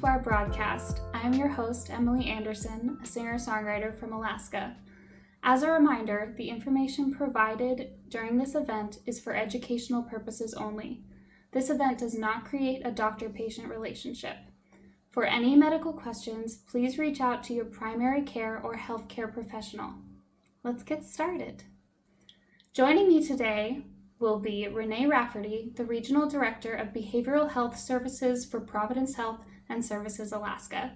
to our broadcast. I am your host, Emily Anderson, a singer songwriter from Alaska. As a reminder, the information provided during this event is for educational purposes only. This event does not create a doctor patient relationship. For any medical questions, please reach out to your primary care or healthcare professional. Let's get started. Joining me today will be Renee Rafferty, the Regional Director of Behavioral Health Services for Providence Health and Services Alaska,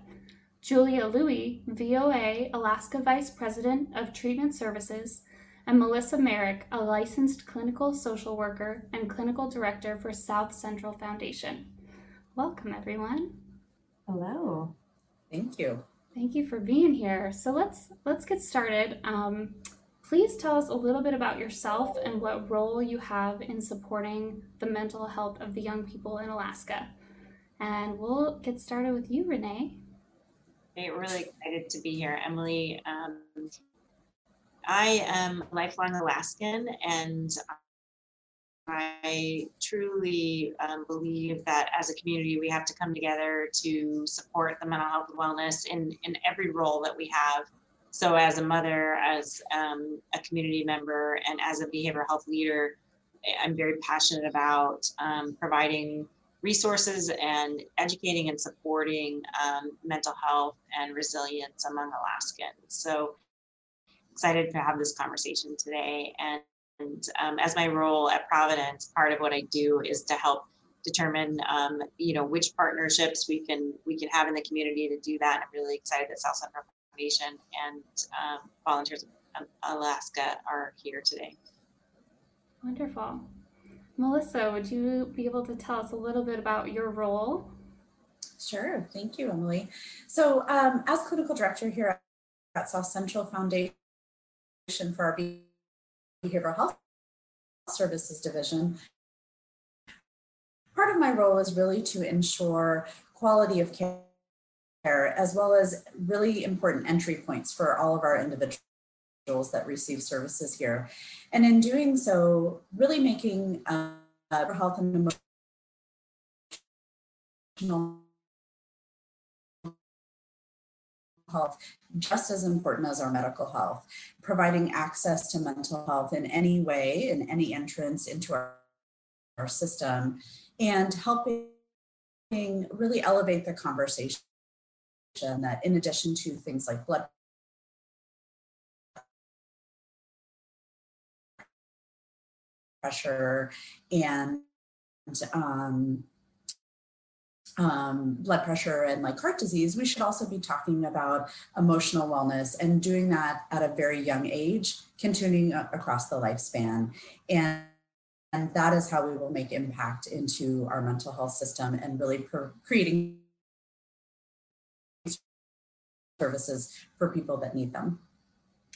Julia Louie, VOA Alaska Vice President of Treatment Services, and Melissa Merrick, a licensed clinical social worker and clinical director for South Central Foundation. Welcome, everyone. Hello. Thank you. Thank you for being here. So let's let's get started. Um, Please tell us a little bit about yourself and what role you have in supporting the mental health of the young people in Alaska. And we'll get started with you, Renee. Hey, really excited to be here, Emily. Um, I am a lifelong Alaskan, and I truly um, believe that as a community, we have to come together to support the mental health and wellness in, in every role that we have so as a mother, as um, a community member, and as a behavioral health leader, I'm very passionate about um, providing resources and educating and supporting um, mental health and resilience among Alaskans. So excited to have this conversation today. And, and um, as my role at Providence, part of what I do is to help determine, um, you know, which partnerships we can we can have in the community to do that. I'm really excited that South Central Foundation and um, Volunteers of Alaska are here today. Wonderful. Melissa, would you be able to tell us a little bit about your role? Sure. Thank you, Emily. So, um, as clinical director here at South Central Foundation for our Behavioral Health Services Division, part of my role is really to ensure quality of care as well as really important entry points for all of our individuals that receive services here. And in doing so, really making uh, health and emotional health just as important as our medical health, providing access to mental health in any way, in any entrance into our, our system, and helping really elevate the conversation that in addition to things like blood pressure and um, um, blood pressure and like heart disease, we should also be talking about emotional wellness and doing that at a very young age, continuing across the lifespan. And, and that is how we will make impact into our mental health system and really per- creating services for people that need them.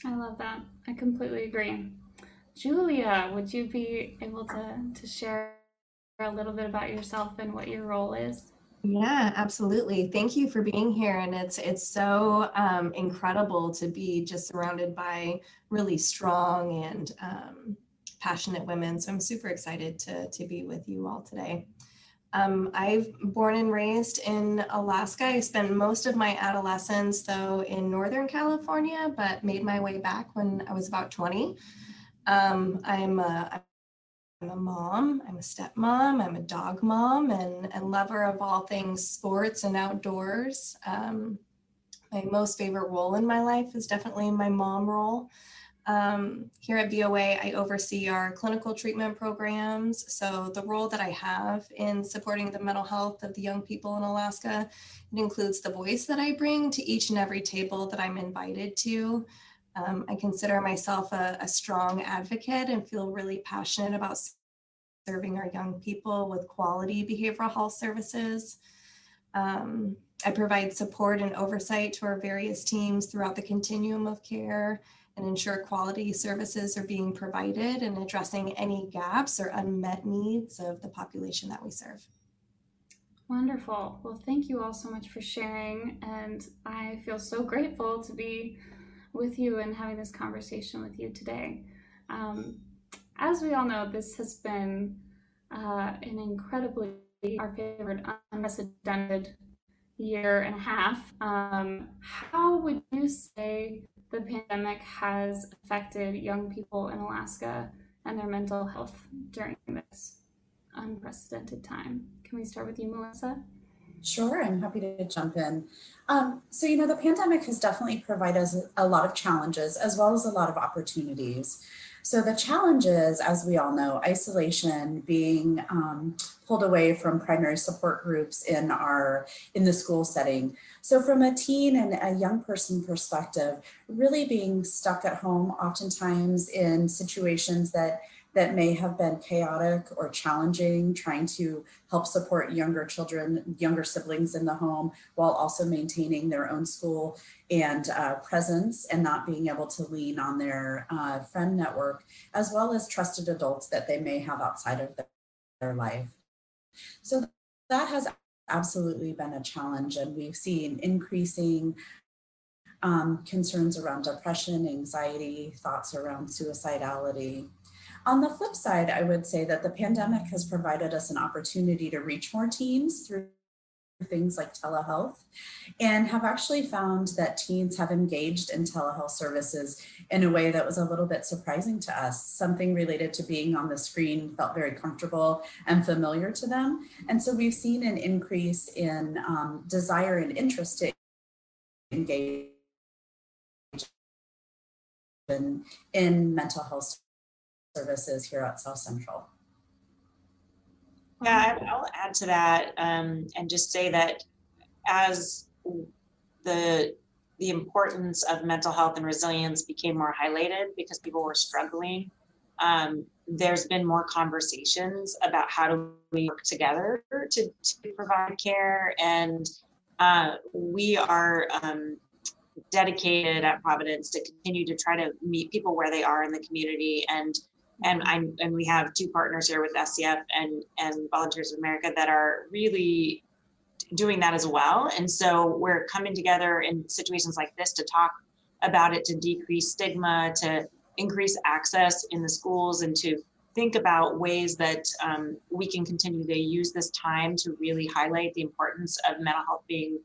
I love that. I completely agree. Julia, would you be able to, to share a little bit about yourself and what your role is? Yeah, absolutely. Thank you for being here, and it's it's so um, incredible to be just surrounded by really strong and um, passionate women. So I'm super excited to to be with you all today. Um, I've born and raised in Alaska. I spent most of my adolescence, though, in Northern California, but made my way back when I was about 20. Um, I'm, a, I'm a mom, I'm a stepmom, I'm a dog mom, and, and lover of all things sports and outdoors. Um, my most favorite role in my life is definitely my mom role. Um, here at VOA, I oversee our clinical treatment programs. So the role that I have in supporting the mental health of the young people in Alaska, it includes the voice that I bring to each and every table that I'm invited to. Um, I consider myself a, a strong advocate and feel really passionate about serving our young people with quality behavioral health services. Um, I provide support and oversight to our various teams throughout the continuum of care and ensure quality services are being provided and addressing any gaps or unmet needs of the population that we serve. Wonderful. Well, thank you all so much for sharing. And I feel so grateful to be with you and having this conversation with you today. Um, as we all know, this has been uh, an incredibly, our favorite, unprecedented year and a half. Um, how would you say the pandemic has affected young people in Alaska and their mental health during this unprecedented time? Can we start with you, Melissa? Sure, I'm happy to jump in. Um, so, you know, the pandemic has definitely provided us a lot of challenges as well as a lot of opportunities. So, the challenges, as we all know, isolation, being um, pulled away from primary support groups in our in the school setting. So, from a teen and a young person perspective, really being stuck at home, oftentimes in situations that that may have been chaotic or challenging, trying to help support younger children, younger siblings in the home, while also maintaining their own school and uh, presence and not being able to lean on their uh, friend network, as well as trusted adults that they may have outside of their life. So that has absolutely been a challenge, and we've seen increasing um, concerns around depression, anxiety, thoughts around suicidality. On the flip side, I would say that the pandemic has provided us an opportunity to reach more teens through things like telehealth and have actually found that teens have engaged in telehealth services in a way that was a little bit surprising to us. Something related to being on the screen felt very comfortable and familiar to them. And so we've seen an increase in um, desire and interest to engage in, in mental health services here at South Central. Yeah, I'll add to that um, and just say that as the the importance of mental health and resilience became more highlighted because people were struggling, um, there's been more conversations about how do we work together to, to provide care. And uh, we are um, dedicated at Providence to continue to try to meet people where they are in the community and and I'm and we have two partners here with SCF and and Volunteers of America that are really doing that as well. And so we're coming together in situations like this to talk about it, to decrease stigma, to increase access in the schools, and to think about ways that um, we can continue to use this time to really highlight the importance of mental health being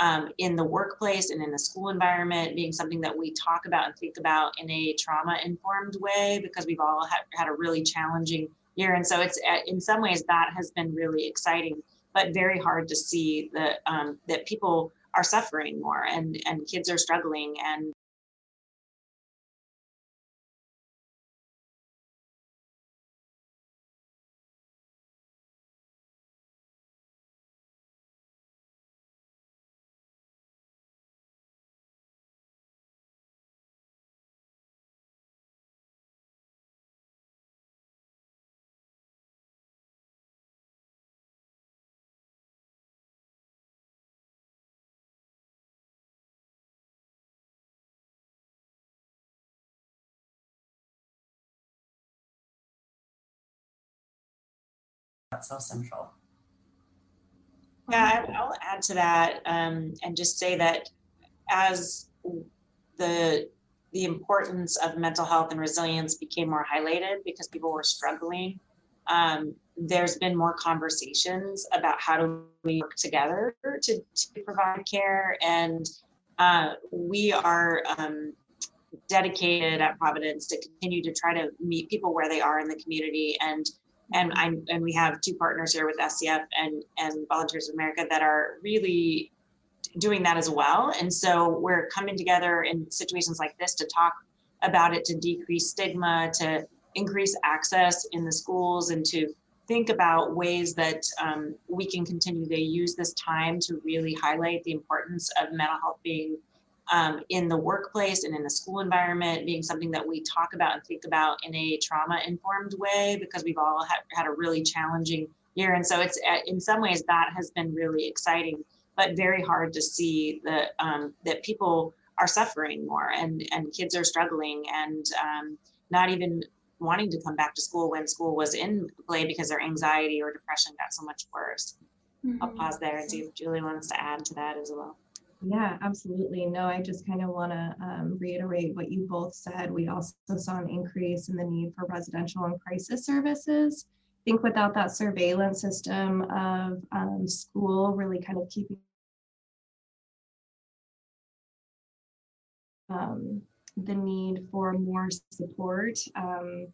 um, in the workplace and in the school environment being something that we talk about and think about in a trauma informed way because we've all had, had a really challenging year. And so it's uh, in some ways that has been really exciting but very hard to see that um, that people are suffering more and and kids are struggling and South Central. Yeah, I'll add to that um, and just say that as the the importance of mental health and resilience became more highlighted because people were struggling, um, there's been more conversations about how do we work together to, to provide care. And uh, we are um, dedicated at Providence to continue to try to meet people where they are in the community and and I'm and we have two partners here with SCF and and Volunteers of America that are really doing that as well. And so we're coming together in situations like this to talk about it, to decrease stigma, to increase access in the schools, and to think about ways that um, we can continue to use this time to really highlight the importance of mental health being um, in the workplace and in the school environment being something that we talk about and think about in a trauma informed way because we've all had, had a really challenging year and so it's uh, in some ways that has been really exciting but very hard to see that um, that people are suffering more and and kids are struggling and um, not even wanting to come back to school when school was in play because their anxiety or depression got so much worse. Mm-hmm. I'll pause there and see if Julie wants to add to that as well. Yeah, absolutely. No, I just kind of want to um, reiterate what you both said. We also saw an increase in the need for residential and crisis services. I think without that surveillance system of um, school really kind of keeping um, the need for more support um,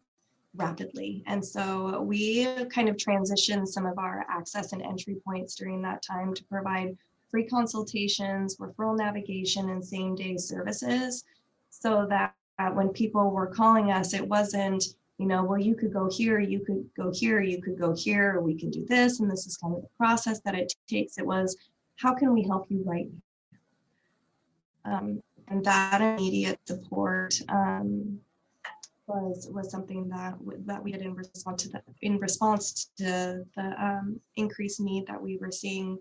rapidly. And so we kind of transitioned some of our access and entry points during that time to provide free consultations, referral navigation, and same day services so that when people were calling us, it wasn't, you know, well, you could go here, you could go here, you could go here, we can do this. And this is kind of the process that it takes. It was, how can we help you right now? Um, and that immediate support um, was was something that that we had in response to the, in response to the um, increased need that we were seeing.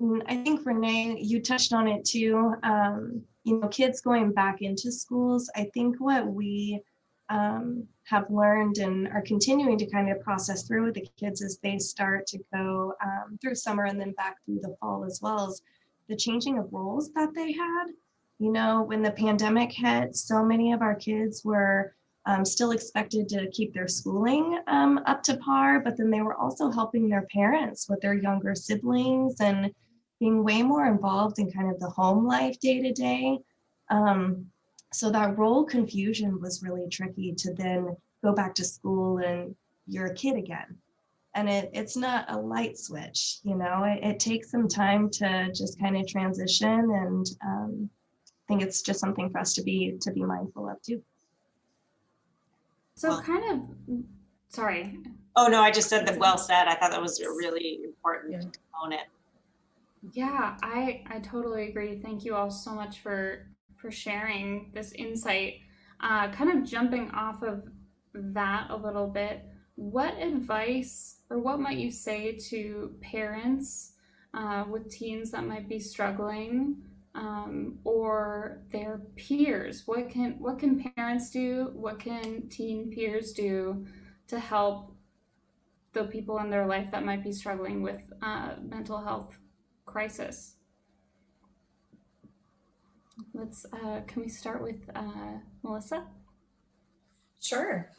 And I think Renee, you touched on it too. Um, you know, kids going back into schools. I think what we um, have learned and are continuing to kind of process through with the kids as they start to go um, through summer and then back through the fall as well as the changing of roles that they had. You know, when the pandemic hit, so many of our kids were um, still expected to keep their schooling um, up to par, but then they were also helping their parents with their younger siblings and being way more involved in kind of the home life day to day. Um, so that role confusion was really tricky to then go back to school and you're a kid again. And it, it's not a light switch, you know, it, it takes some time to just kind of transition. And um, I think it's just something for us to be to be mindful of too. So Well- kind of, sorry. Oh, no, I just said that well said. I thought that was a really important Yeah. component. Yeah, I I totally agree. Thank you all so much for for sharing this insight. Uh, kind of jumping off of that a little bit, what advice or what might you say to parents uh, with teens that might be struggling um, or their peers? What can what can parents do? What can teen peers do to help the people in their life that might be struggling with uh, mental health crisis? Let's. Uh, can we start with uh, Melissa? Sure.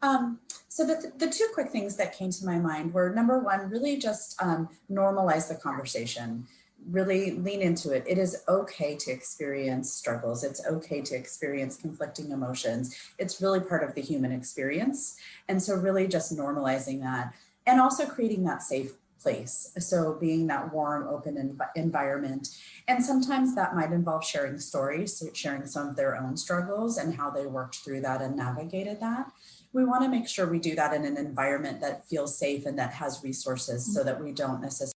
Um, so the, the two quick things that came to my mind were number one, really just um, normalize the conversation, really lean into it. It is okay to experience struggles. It's okay to experience conflicting emotions. It's really part of the human experience. And so really just normalizing that and also creating that safe place. So being that warm, open env- environment. And sometimes that might involve sharing stories, sharing some of their own struggles and how they worked through that and navigated that we want to make sure we do that in an environment that feels safe and that has resources mm-hmm. so that we don't necessarily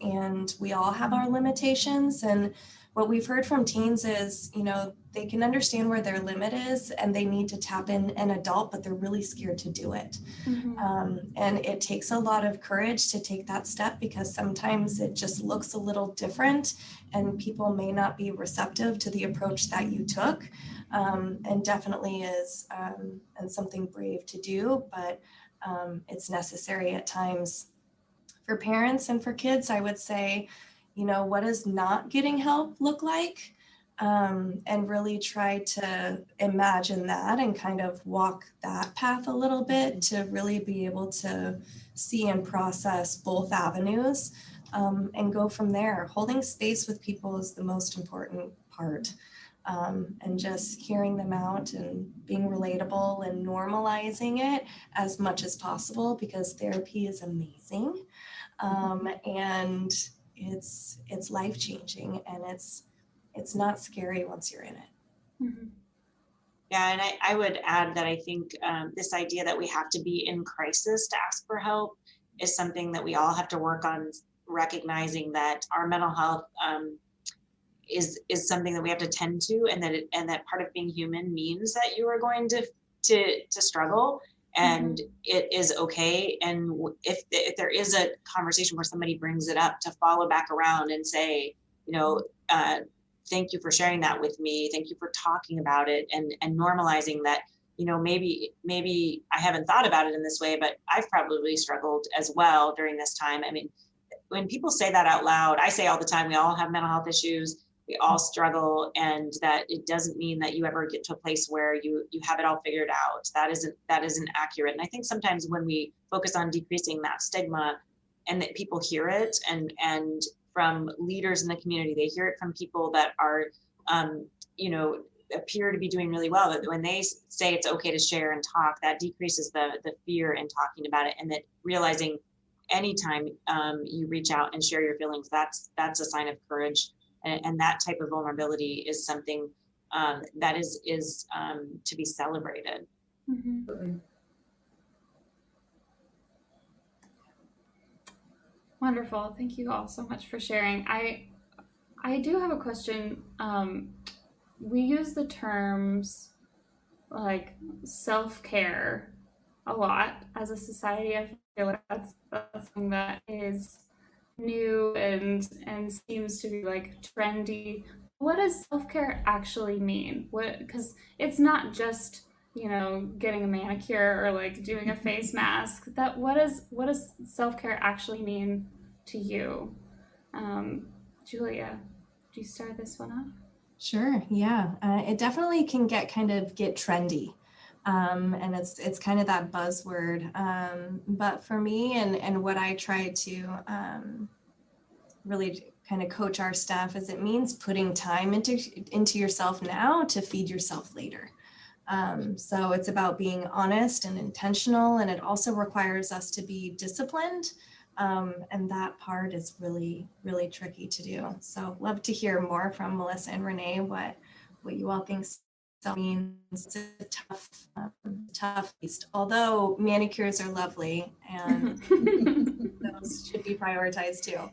and we all have our limitations. And what we've heard from teens is you know they can understand where their limit is and they need to tap in an adult but they're really scared to do it. Mhm. um, and it takes a lot of courage to take that step because sometimes it just looks a little different and people may not be receptive to the approach that you took um, and definitely is um, and something brave to do but um, it's necessary at times for parents and for kids i would say you know what does not getting help look like um, and really try to imagine that and kind of walk that path a little bit to really be able to see and process both avenues um, and go from there. Holding space with people is the most important part. Um, and just hearing them out and being relatable and normalizing it as much as possible because therapy is amazing um, and it's it's life changing and it's it's not scary once you're in it. Mhm. Yeah, and I, I would add that I think um, this idea that we have to be in crisis to ask for help is something that we all have to work on recognizing that our mental health um, is is something that we have to tend to and that it, and that part of being human means that you are going to to to struggle and it is okay. And if if there is a conversation where somebody brings it up to follow back around and say you know uh, thank you for sharing that with me. Thank you for talking about it and and normalizing that you know maybe maybe i haven't thought about it in this way but i've probably struggled as well during this time. I mean when people say that out loud i say all the time we all have mental health issues we all struggle and that it doesn't mean that you ever get to a place where you you have it all figured out. That isn't that isn't accurate. And i think sometimes when we focus on decreasing that stigma and that people hear it and and from leaders in the community they hear it from people that are um, you know appear to be doing really well that when they say it's okay to share and talk that decreases the the fear in talking about it and that realizing anytime um, you reach out and share your feelings that's that's a sign of courage and, and that type of vulnerability is something um, that is is um, to be celebrated Mhm. Absolutely. Wonderful. Thank you all so much for sharing. I I do have a question. Um, we use the terms like self care a lot as a society. I feel like that's, that's something that is new and and seems to be like trendy. What does self care actually mean? What because it's not just you know getting a manicure or like doing a face mask. That what is what does self care actually mean to you? Um, Julia, do you start this one off? Sure. Yeah. Uh, it definitely can get kind of get trendy. Um, and it's it's kind of that buzzword. Um, but for me and and what I try to um, really kind of coach our staff is it means putting time into into yourself now to feed yourself later. Um, so it's about being honest and intentional, and it also requires us to be disciplined. Um, and that part is really, really tricky to do. So love to hear more from Melissa and Renee what what you all think so means. It's a tough, um, tough beast. Although manicures are lovely and those should be prioritized too.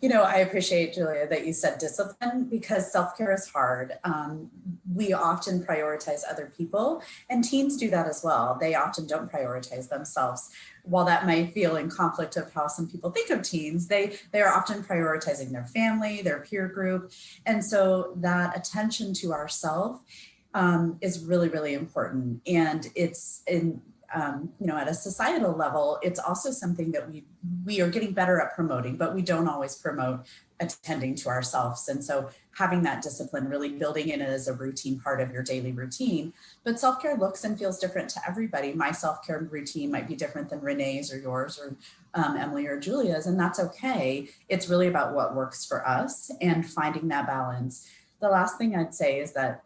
You know, I appreciate, Julia, that you said discipline because self care is hard. Um, we often prioritize other people, and teens do that as well. They often don't prioritize themselves. While that may feel in conflict of how some people think of teens, they they are often prioritizing their family, their peer group, and so that attention to ourself um, is really, really important. And it's in um, you know, at a societal level, it's also something that we we are getting better at promoting, but we don't always promote attending to ourselves. And so having that discipline, really building in it as a routine part of your daily routine. But self-care looks and feels different to everybody. My self-care routine might be different than Renee's or yours or um, Emily or Julia's, and that's okay. It's really about what works for us and finding that balance. The last thing I'd say is that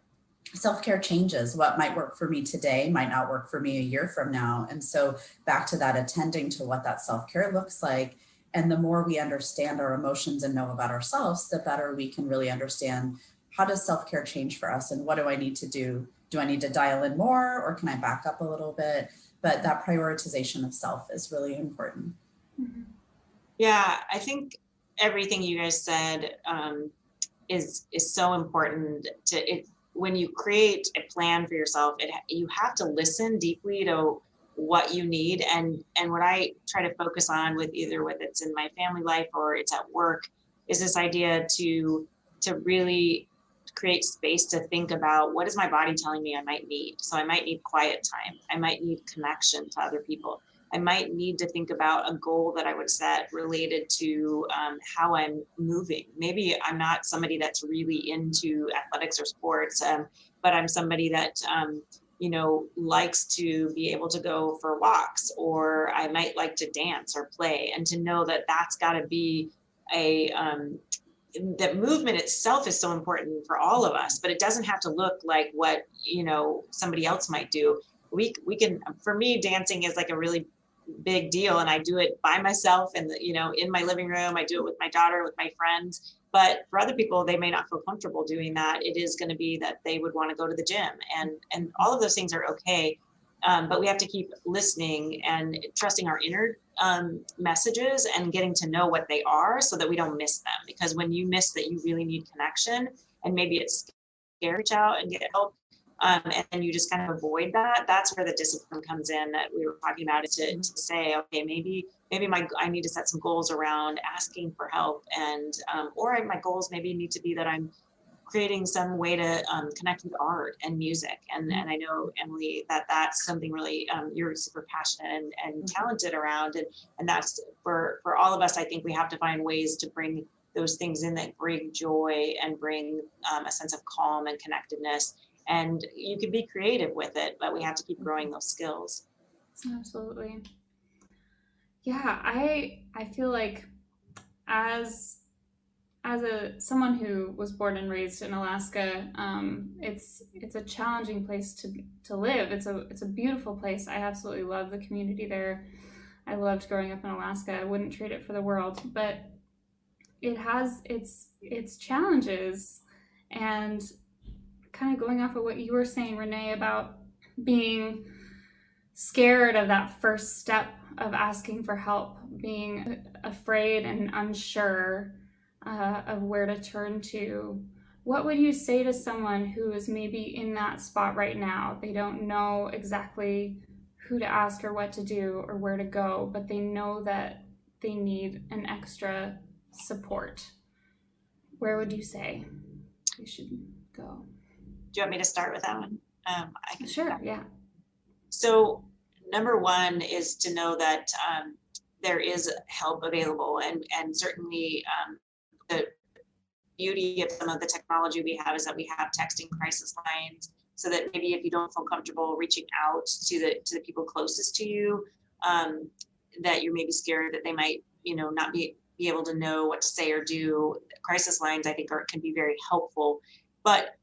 self care changes. What might work for me today might not work for me a year from now. And so, back to that, attending to what that self care looks like. And the more we understand our emotions and know about ourselves, the better we can really understand how does self care change for us and what do I need to do? Do I need to dial in more or can I back up a little bit? But that prioritization of self is really important. Mhm. Yeah, I think everything you guys said um, is is so important to it when you create a plan for yourself it you have to listen deeply to what you need and and what i try to focus on with either whether it's in my family life or it's at work is this idea to to really create space to think about what is my body telling me i might need? So i might need quiet time. I might need connection to other people. I might need to think about a goal that I would set related to um, how I'm moving. Maybe I'm not somebody that's really into athletics or sports, um, but I'm somebody that, um, you know, likes to be able to go for walks, or I might like to dance or play, and to know that that's got to be a um, that movement itself is so important for all of us but it doesn't have to look like what you know somebody else might do. We we can for me dancing is like a really big deal and I do it by myself and you know in my living room. I do it with my daughter with my friends. But for other people they may not feel comfortable doing that. It is going to be that they would want to go to the gym and and all of those things are okay um, but we have to keep listening and trusting our inner um, messages and getting to know what they are so that we don't miss them because when you miss that you really need connection and maybe it's scary to out and get help um, and then you just kind of avoid that that's where the discipline comes in that we were talking about it to, mm-hmm. to say okay maybe maybe my i need to set some goals around asking for help and um, or my goals maybe need to be that i'm creating some way to um, connect with art and music. And mm-hmm. and i know emily that that's something really um, you're super passionate and, and mm-hmm. talented around. And and that's for for all of us i think we have to find ways to bring those things in that bring joy and bring um, a sense of calm and connectedness. And you can be creative with it but we have to keep growing those skills. Absolutely. Yeah i i feel like as as a someone who was born and raised in Alaska, um, it's it's a challenging place to to live. It's a it's a beautiful place. I absolutely love the community there. I loved growing up in Alaska. I wouldn't trade it for the world. But it has its its challenges, and kind of going off of what you were saying, Renee, about being scared of that first step of asking for help, being afraid and unsure uh, of where to turn to. What would you say to someone who is maybe in that spot right now? They don't know exactly who to ask or what to do or where to go, but they know that they need an extra support. Where would you say they should go? do you want me to start with that one? Um, I can sure, yeah. So number one is to know that um, there is help available, and and certainly um, the beauty of some of the technology we have is that we have texting crisis lines, so that maybe if you don't feel comfortable reaching out to the to the people closest to you, um, that you're maybe scared that they might you know not be be able to know what to say or do. Crisis lines, I think, are, can be very helpful. But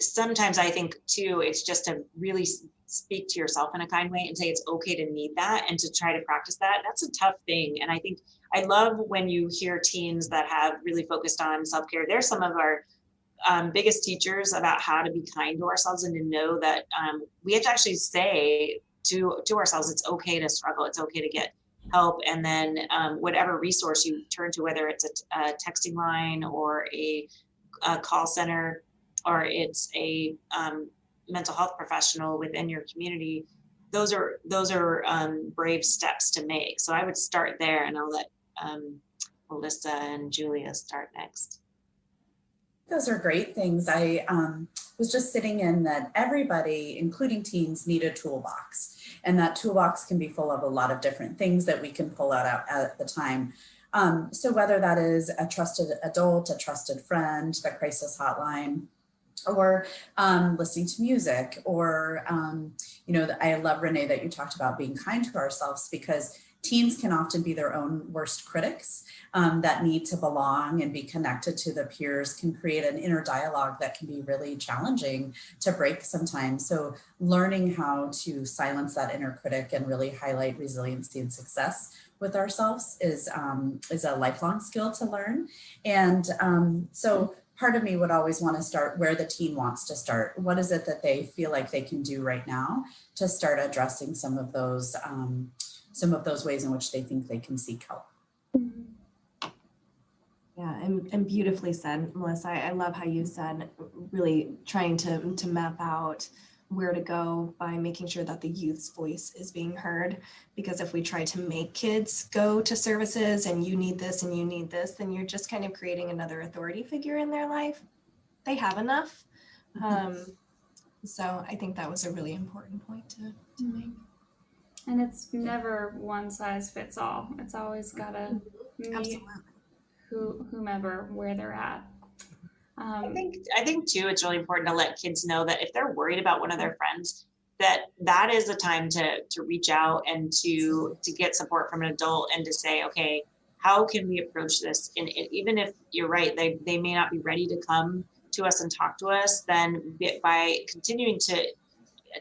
sometimes I think too, it's just to really speak to yourself in a kind way and say it's okay to need that and to try to practice that. That's a tough thing. And I think I love when you hear teens that have really focused on self care. They're some of our um, biggest teachers about how to be kind to ourselves and to know that um, we have to actually say to to ourselves it's okay to struggle. It's okay to get help. And then um, whatever resource you turn to whether it's a, texting line or a, a call center or it's a um, mental health professional within your community those are those are um, brave steps to make. So i would start there and i'll let um, melissa and julia start next. Those are great things. I um, was just sitting in that everybody including teens need a toolbox. And that toolbox can be full of a lot of different things that we can pull out at the time. Um, so whether that is a trusted adult a trusted friend the crisis hotline or um, listening to music or um, you know i love renee that you talked about being kind to ourselves because teens can often be their own worst critics um, that need to belong and be connected to the peers can create an inner dialogue that can be really challenging to break sometimes so learning how to silence that inner critic and really highlight resiliency and success with ourselves is um, is a lifelong skill to learn and um, so part of me would always want to start where the teen wants to start. What is it that they feel like they can do right now to start addressing some of those um, some of those ways in which they think they can seek help? Mm-hmm. Yeah, and, and beautifully said, Melissa. I, I love how you said really trying to to map out where to go by making sure that the youth's voice is being heard. Because if we try to make kids go to services and you need this and you need this, then you're just kind of creating another authority figure in their life. They have enough. Um, so I think that was a really important point to, to make. And it's never one size fits all. It's always gotta meet Absolutely. who whomever where they're at. I Um, think I think too, it's really important to let kids know that if they're worried about one of their friends, that that is the time to to reach out and to to get support from an adult and to say, okay, how can we approach this? And it, even if you're right, they they may not be ready to come to us and talk to us, then by continuing to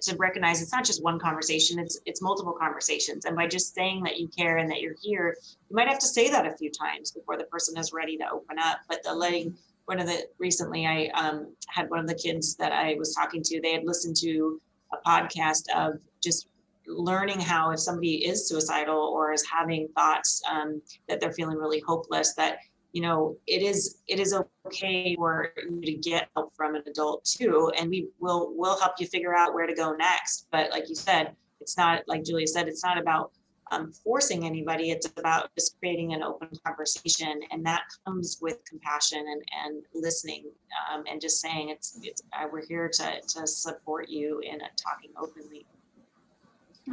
to recognize it's not just one conversation it's it's multiple conversations. And by just saying that you care and that you're here you might have to say that a few times before the person is ready to open up. But the letting one of the recently i um, had one of the kids that i was talking to they had listened to a podcast of just learning how if somebody is suicidal or is having thoughts um, that they're feeling really hopeless that you know it is it is okay for you to get help from an adult too and we will will help you figure out where to go next but like you said it's not like julia said it's not about um, forcing anybody it's about just creating an open conversation and that comes with compassion and and listening um, and just saying it's it's uh, we're here to to support you in a talking openly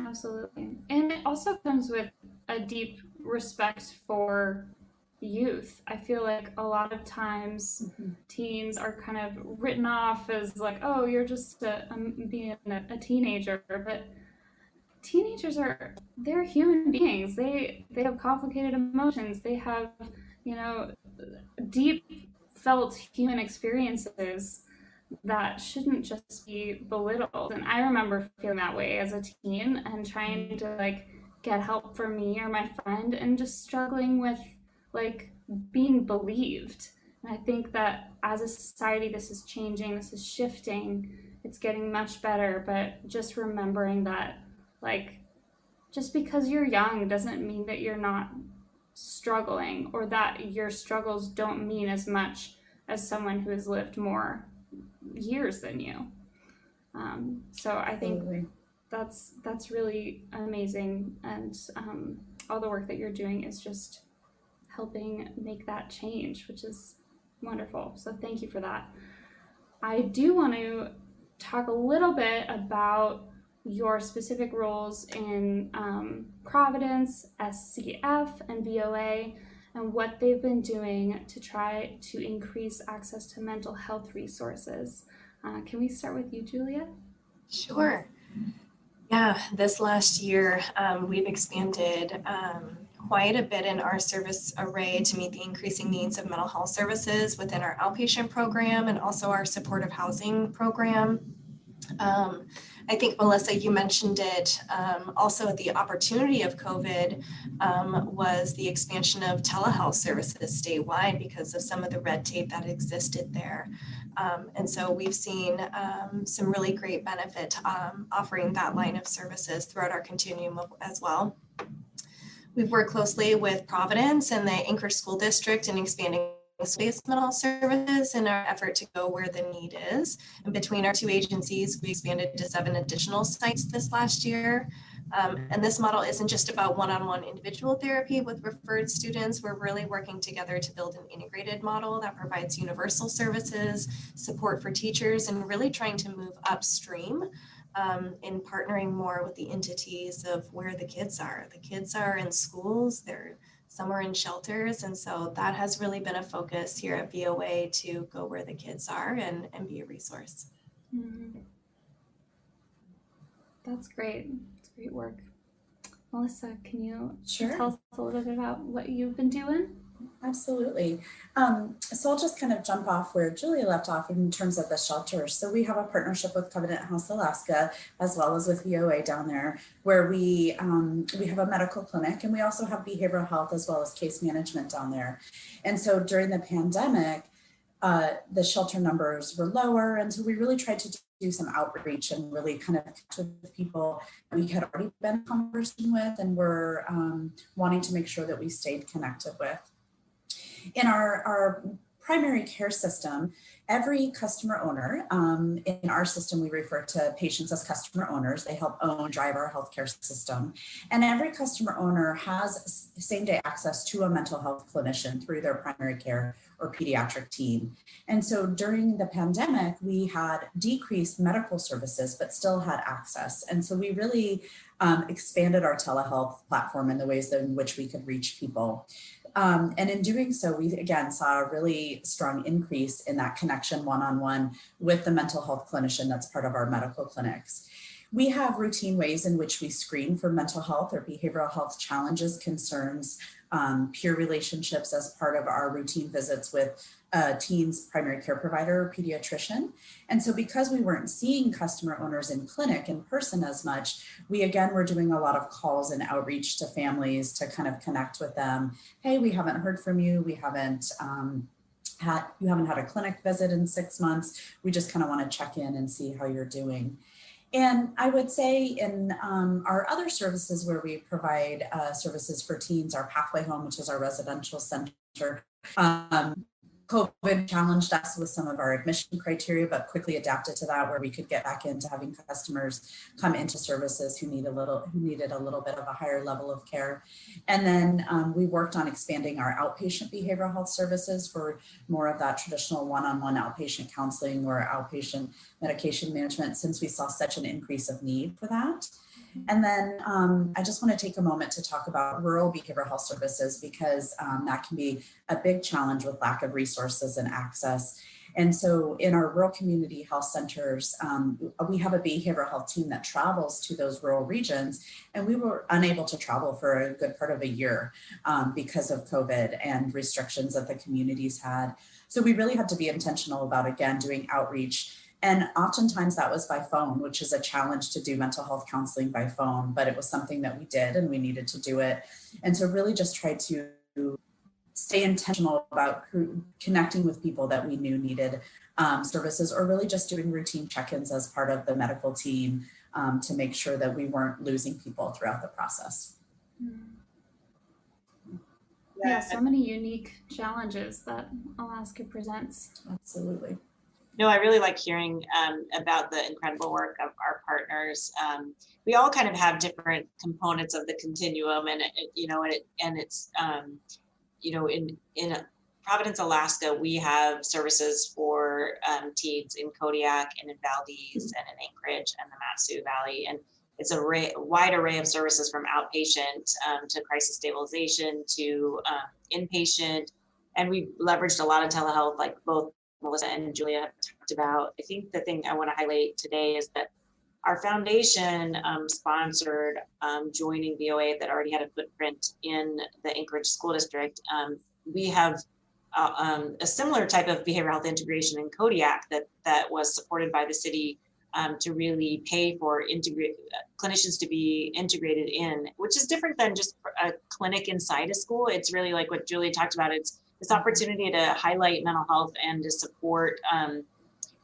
Absolutely. And it also comes with a deep respect for youth. I feel like a lot of times teens are kind of written off as like, oh, you're just a, um, being a, a teenager. But teenagers are, they're human beings. They, they have complicated emotions. They have, you know, deep felt human experiences that shouldn't just be belittled. And I remember feeling that way as a teen and trying to like get help for me or my friend and just struggling with like being believed. And I think that as a society, this is changing, this is shifting, it's getting much better. But just remembering that, like, just because you're young doesn't mean that you're not struggling or that your struggles don't mean as much as someone who has lived more years than you. Um, so I think Absolutely. that's that's really amazing, and um, all the work that you're doing is just helping make that change, which is wonderful. So thank you for that. I do want to talk a little bit about your specific roles in um, Providence, SCF, and VOA, and what they've been doing to try to increase access to mental health resources. Uh, can we start with you, Julia? Sure. Yeah, this last year, um, we've expanded um, quite a bit in our service array to meet the increasing needs of mental health services within our outpatient program and also our supportive housing program. Um, I think, Melissa, you mentioned it. Um, also, the opportunity of COVID um, was the expansion of telehealth services statewide because of some of the red tape that existed there. Um, and so we've seen um, some really great benefit um, offering that line of services throughout our continuum as well. We've worked closely with Providence and the Anchorage School District in expanding space mental services in our effort to go where the need is. And between our two agencies, we expanded to seven additional sites this last year. Um, and this model isn't just about one-on-one individual therapy with referred students. We're really working together to build an integrated model that provides universal services, support for teachers, and really trying to move upstream um, in partnering more with the entities of where the kids are. The kids are in schools, they're some are in shelters. And so that has really been a focus here at VOA to go where the kids are and, and be a resource. Mhm. That's great. It's great work. Melissa, can you Sure. tell us a little bit about what you've been doing? Absolutely. Um, so I'll just kind of jump off where Julia left off in terms of the shelters. So we have a partnership with Covenant House Alaska as well as with VOA down there, where we um, we have a medical clinic and we also have behavioral health as well as case management down there. And so during the pandemic, uh, the shelter numbers were lower, and so we really tried to do some outreach and really kind of connect with people we had already been in conversation with and were um, wanting to make sure that we stayed connected with. In our, our primary care system, every customer owner, um, in our system, we refer to patients as customer owners. They help own, drive our healthcare system. And every customer owner has same day access to a mental health clinician through their primary care or pediatric team. And so during the pandemic, we had decreased medical services, but still had access. And so we really um, expanded our telehealth platform in the ways in which we could reach people. Um, and in doing so, we again saw a really strong increase in that connection one on one with the mental health clinician that's part of our medical clinics. We have routine ways in which we screen for mental health or behavioral health challenges, concerns, um, peer relationships as part of our routine visits with a teens primary care provider or pediatrician. And so because we weren't seeing customer owners in clinic in person as much, we again were doing a lot of calls and outreach to families to kind of connect with them. Hey, we haven't heard from you. We haven't um, had, you haven't had a clinic visit in six months. We just kind of want to check in and see how you're doing. And I would say in um, our other services where we provide uh, services for teens, our Pathway Home, which is our residential center, um, COVID challenged us with some of our admission criteria, but quickly adapted to that where we could get back into having customers come into services who need a little who needed a little bit of a higher level of care. And then um, we worked on expanding our outpatient behavioral health services for more of that traditional one-on-one outpatient counseling or outpatient medication management since we saw such an increase of need for that. And then um, I just want to take a moment to talk about rural behavioral health services because um, that can be a big challenge with lack of resources and access. And so in our rural community health centers, um, we have a behavioral health team that travels to those rural regions. And we were unable to travel for a good part of a year um, because of COVID and restrictions that the communities had. So we really had to be intentional about, again, doing outreach and oftentimes that was by phone, which is a challenge to do mental health counseling by phone, but it was something that we did and we needed to do it. And so really just try to stay intentional about connecting with people that we knew needed um, services or really just doing routine check-ins as part of the medical team um, to make sure that we weren't losing people throughout the process. Yeah, so many unique challenges that Alaska presents. Absolutely no, I really like hearing um, about the incredible work of our partners. Um, we all kind of have different components of the continuum, and it, you know, and, it, and it's, um, you know, in in Providence, Alaska, we have services for um, teens in Kodiak and in Valdez and in Anchorage and the Mat-Su Valley, and it's a, wide array of services from outpatient um, to crisis stabilization to um, inpatient and we leveraged a lot of telehealth, like both Melissa and Julia talked about. I think the thing I want to highlight today is that our foundation um, sponsored um, joining VOA that already had a footprint in the Anchorage School District. Um, we have uh, um, a similar type of behavioral health integration in Kodiak that that was supported by the city um, to really pay for integrate clinicians to be integrated in, which is different than just a clinic inside a school. It's really like what Julia talked about. It's this opportunity to highlight mental health and to support um,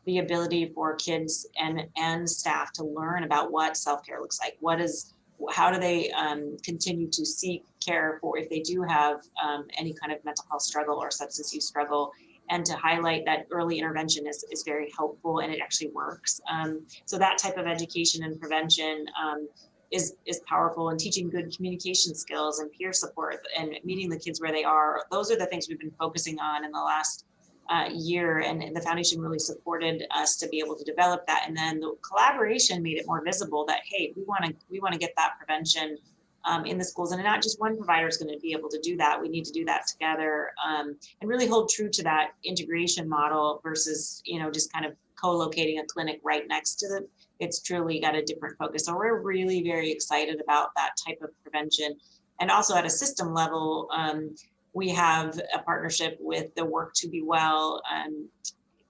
the ability for kids and and staff to learn about what self-care looks like. What is how do they um, continue to seek care for if they do have um, any kind of mental health struggle or substance use struggle? And to highlight that early intervention is, is very helpful and it actually works. Um, so that type of education and prevention um, is is powerful and teaching good communication skills and peer support and meeting the kids where they are those are the things we've been focusing on in the last uh, year and, and, the foundation really supported us to be able to develop that and then the collaboration made it more visible that hey we want to we want to get that prevention um, in the schools and not just one provider is going to be able to do that we need to do that together um, and really hold true to that integration model versus you know just kind of co-locating a clinic right next to the it's truly got a different focus. So we're really very excited about that type of prevention. And also at a system level, um, we have a partnership with the Work2BeWell um,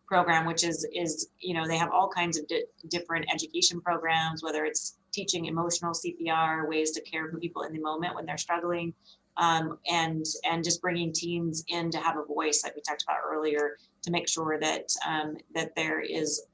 program, which is is you know they have all kinds of di- different education programs, whether it's teaching emotional CPR, ways to care for people in the moment when they're struggling, um, and and just bringing teens in to have a voice, like we talked about earlier, to make sure that um, that there is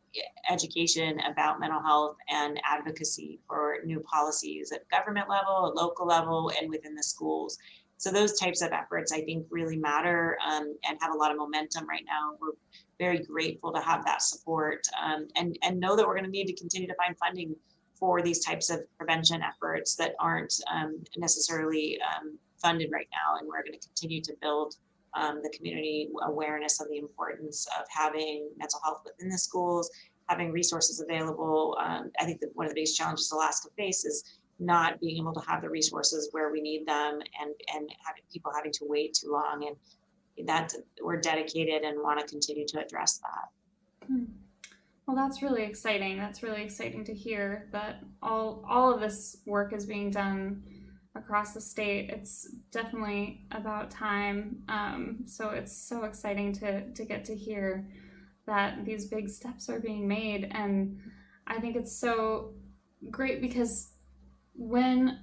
education about mental health and advocacy for new policies at government level, at local level, and within the schools. So those types of efforts, I think, really matter um, and have a lot of momentum right now. We're very grateful to have that support um, and and know that we're going to need to continue to find funding for these types of prevention efforts that aren't um, necessarily um, funded right now. And we're going to continue to build um, the community awareness of the importance of having mental health within the schools, having resources available. Um, I think that one of the biggest challenges Alaska faces is not being able to have the resources where we need them and and having people having to wait too long and that we're dedicated and want to continue to address that hmm. well that's really exciting that's really exciting to hear that all all of this work is being done across the state. It's definitely about time. Um, so it's so exciting to to get to hear that these big steps are being made. And i think it's so great because when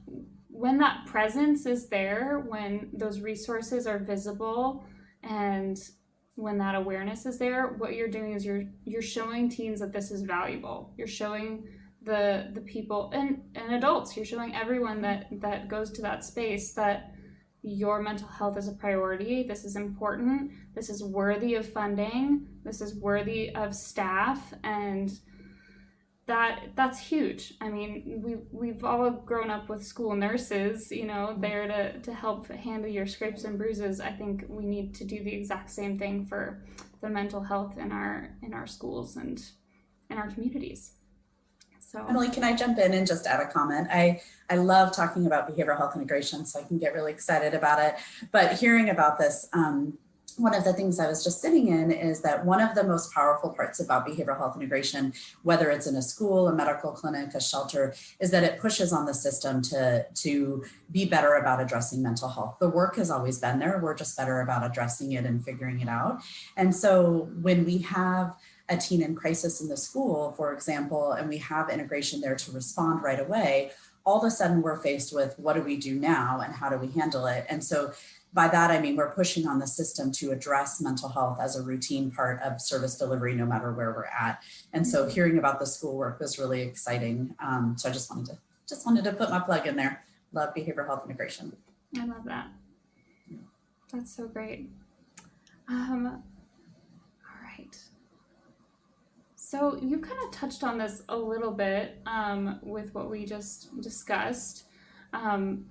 when that presence is there when those resources are visible and when that awareness is there what you're doing is you're you're showing teens that this is valuable. You're showing the the people and and adults you're showing everyone that that goes to that space that your mental health is a priority this is important this is worthy of funding this is worthy of staff and that that's huge. I mean, we we've all grown up with school nurses, you know, there to to help handle your scrapes and bruises. I think we need to do the exact same thing for the mental health in our in our schools and in our communities. So Emily, can I jump in and just add a comment? I I love talking about behavioral health integration, so I can get really excited about it. But hearing about this, um, one of the things I was just sitting in is that one of the most powerful parts about behavioral health integration, whether it's in a school, a medical clinic, a shelter, is that it pushes on the system to, to be better about addressing mental health. The work has always been there. We're just better about addressing it and figuring it out. And so when we have a teen in crisis in the school, for example, and we have integration there to respond right away, all of a sudden we're faced with what do we do now and how do we handle it? And so by that, I mean we're pushing on the system to address mental health as a routine part of service delivery, no matter where we're at. And so mm-hmm. hearing about the schoolwork was really exciting. Um, so I just wanted to just wanted to put my plug in there. Love behavioral health integration. I love that. That's so great. Um, all right. So you've kind of touched on this a little bit um, with what we just discussed. Um,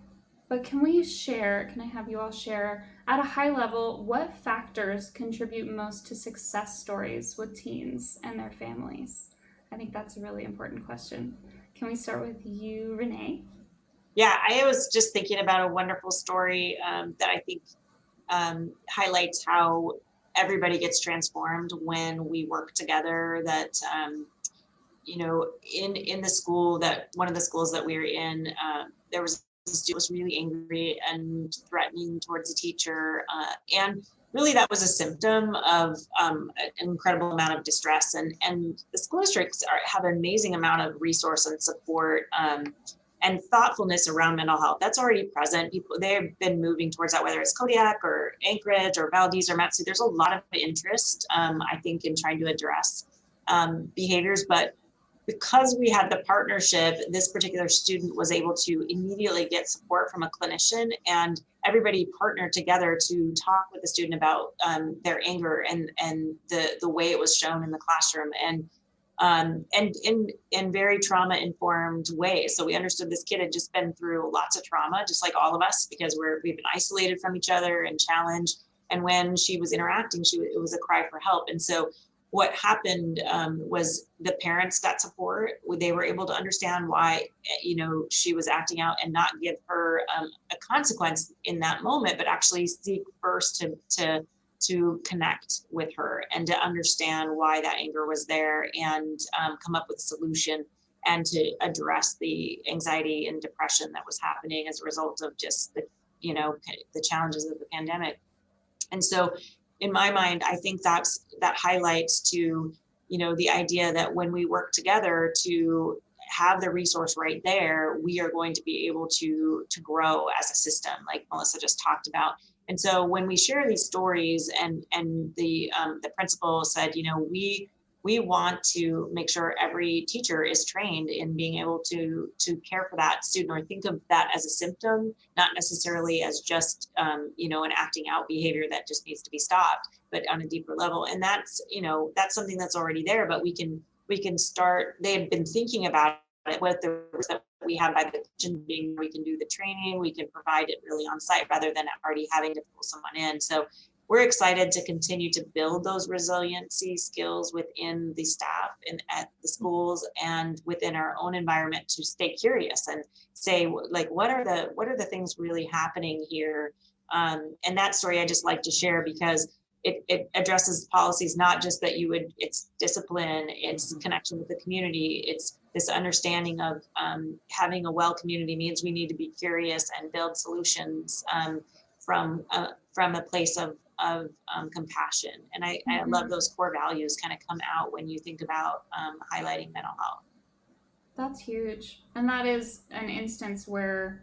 but can we share, can I have you all share at a high level what factors contribute most to success stories with teens and their families? I think that's a really important question. Can we start with you, Renee? Yeah, I was just thinking about a wonderful story um, that I think um, highlights how everybody gets transformed when we work together. That um, you know, in in the school that one of the schools that we were in, uh, there was a student was really angry and threatening towards a teacher. Uh, and really that was a symptom of um, an incredible amount of distress. And, and the school districts are, have an amazing amount of resource and support um, and thoughtfulness around mental health. That's already present. People, they've been moving towards that, whether it's Kodiak or Anchorage or Valdez or Mat-Su. There's a lot of interest, um, I think, in trying to address um, behaviors, but because we had the partnership, this particular student was able to immediately get support from a clinician and everybody partnered together to talk with the student about um, their anger and, and the, the way it was shown in the classroom and um, and in in very trauma informed ways. So we understood this kid had just been through lots of trauma, just like all of us, because we're we've been isolated from each other and challenged. And when she was interacting, she it was a cry for help. And so what happened um, was the parents got support they were able to understand why you know she was acting out and not give her um, a consequence in that moment but actually seek first to to to connect with her and to understand why that anger was there and um, come up with a solution and to address the anxiety and depression that was happening as a result of just the you know the challenges of the pandemic and so in my mind, I think that's that highlights to you know the idea that when we work together to have the resource right there, we are going to be able to to grow as a system, like Melissa just talked about. And so when we share these stories, and and the um, the principal said, you know, we we want to make sure every teacher is trained in being able to to care for that student or think of that as a symptom not necessarily as just um, you know an acting out behavior that just needs to be stopped but on a deeper level. And that's you know that's something that's already there but we can we can start they have been thinking about it with the that we have by the kitchen being we can do the training we can provide it really on site rather than already having to pull someone in. So we're excited to continue to build those resiliency skills within the staff and at the schools and within our own environment to stay curious and say like what are the what are the things really happening here? Um, and that story i just like to share because it, it addresses policies not just that you would it's discipline it's connection with the community it's this understanding of um, having a well community means we need to be curious and build solutions um, from uh, from a place of of um, compassion. And I, mm-hmm. I love those core values kind of come out when you think about um, highlighting mental health. That's huge. And that is an instance where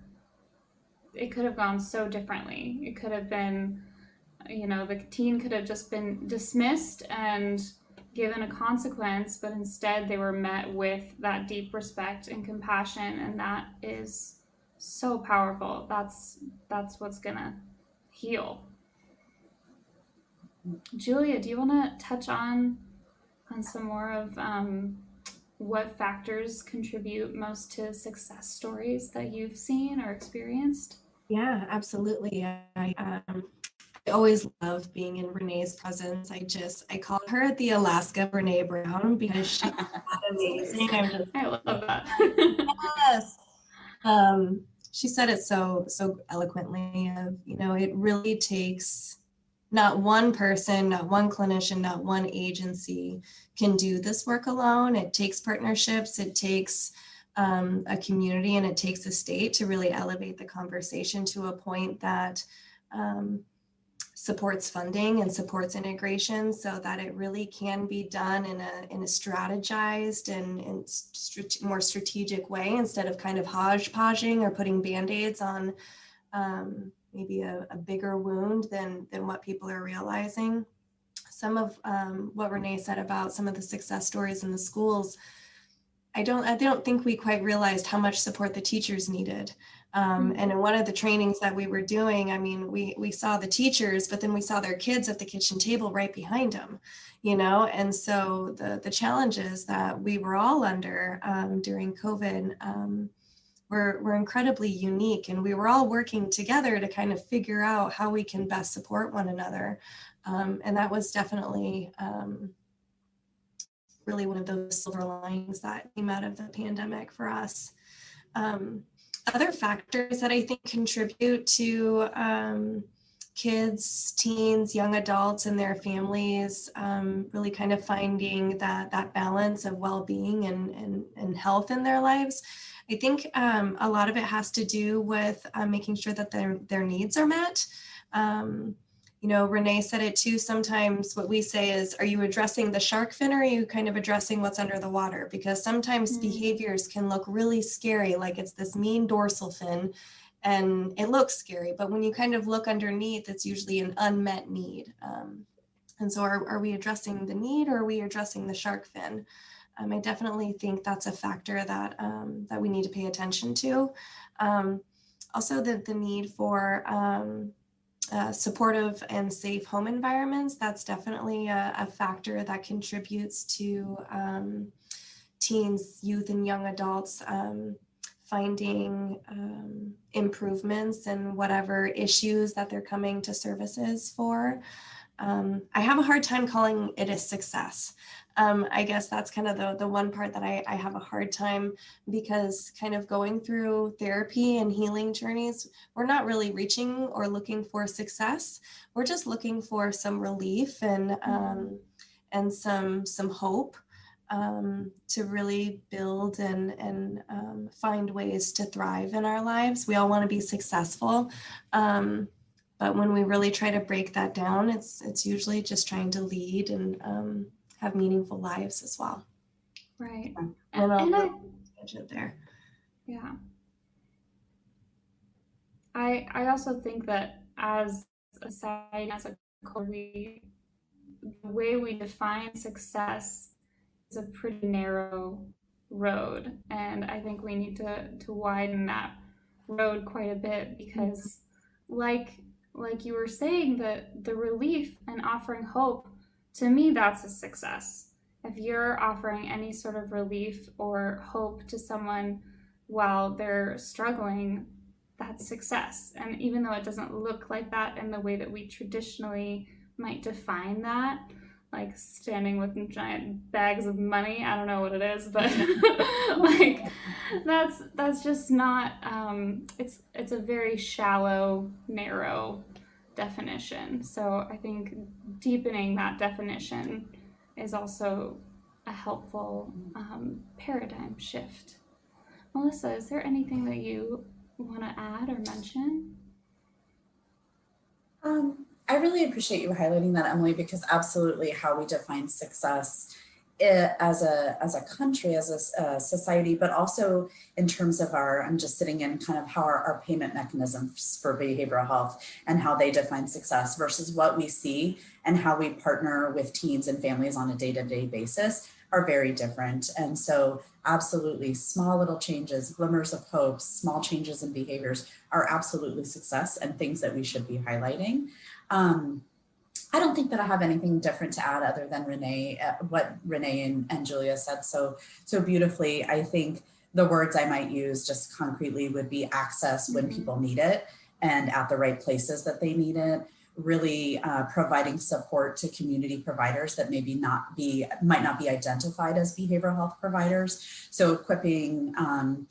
it could have gone so differently. It could have been, you know, the teen could have just been dismissed and given a consequence, but instead they were met with that deep respect and compassion. And that is so powerful. That's that's what's gonna heal Julia, do you want to touch on on some more of um, what factors contribute most to success stories that you've seen or experienced? Yeah, absolutely. I, um, I always love being in Renee's presence. I just I call her the Alaska Brené Brown because she's amazing. I'm just I love that. yes. Um, she said it so so eloquently. Of you know, it really takes not one person, not one clinician, not one agency can do this work alone. It takes partnerships, it takes um, a community, and it takes a state to really elevate the conversation to a point that um, supports funding and supports integration so that it really can be done in a, in a strategized and, and st- more strategic way instead of kind of hodgepodging or putting band-aids on um, maybe a, a bigger wound than than what people are realizing. Some of um, what Renee said about some of the success stories in the schools, I don't I don't think we quite realized how much support the teachers needed. Um, mm-hmm. and in one of the trainings that we were doing, I mean, we we saw the teachers, but then we saw their kids at the kitchen table right behind them, you know. And so the the challenges that we were all under um, during COVID um, were, were incredibly unique and we were all working together to kind of figure out how we can best support one another um, and that was definitely um, really one of those silver linings that came out of the pandemic for us um, other factors that i think contribute to um, kids teens young adults and their families um, really kind of finding that that balance of well-being and, and, and health in their lives I think um, a lot of it has to do with uh, making sure that their, their needs are met. Um, you know, Renee said it too. Sometimes what we say is, are you addressing the shark fin or are you kind of addressing what's under the water? Because sometimes mm-hmm. behaviors can look really scary, like it's this mean dorsal fin and it looks scary. But when you kind of look underneath, it's usually an unmet need. Um, and so are, are we addressing the need or are we addressing the shark fin? um, I definitely think that's a factor that um, that we need to pay attention to. Um, also, the the need for um, uh, supportive and safe home environments. That's definitely a, a factor that contributes to um, teens, youth, and young adults um, finding improvements in whatever issues that they're coming to services for. Um, I have a hard time calling it a success um, I guess that's kind of the, the one part that I, I have a hard time because kind of going through therapy and healing journeys, we're not really reaching or looking for success. We're just looking for some relief and um, mm-hmm. and some some hope um, to really build and and um, find ways to thrive in our lives. We all want to be successful, um, but when we really try to break that down, it's it's usually just trying to lead and um, have meaningful lives as well. Right. And, and I, there. Yeah. I I also think that as a society, as a culture, we the way we define success is a pretty narrow road. And I think we need to, to widen that road quite a bit because mm-hmm. like like you were saying that the relief and offering hope to me that's a success if you're offering any sort of relief or hope to someone while they're struggling that's success and even though it doesn't look like that in the way that we traditionally might define that like standing with giant bags of money. I don't know what it is, but like that's that's just not um it's it's a very shallow, narrow definition. So I think deepening that definition is also a helpful um, paradigm shift. Melissa, is there anything that you want to add or mention? Um, I really appreciate you highlighting that, Emily, because absolutely how we define success as a as a country, as a, society, but also in terms of our, I'm just sitting in kind of how our, our payment mechanisms for behavioral health and how they define success versus what we see and how we partner with teens and families on a day-to-day basis are very different. And so absolutely small little changes, glimmers of hope, small changes in behaviors are absolutely success and things that we should be highlighting. Um, I don't think that I have anything different to add other than Renee, uh, what Renee and, and Julia said so so beautifully. I think the words I might use just concretely would be access when mm-hmm. people need it and at the right places that they need it really uh, providing support to community providers that maybe not be might not be identified as behavioral health providers so equipping um,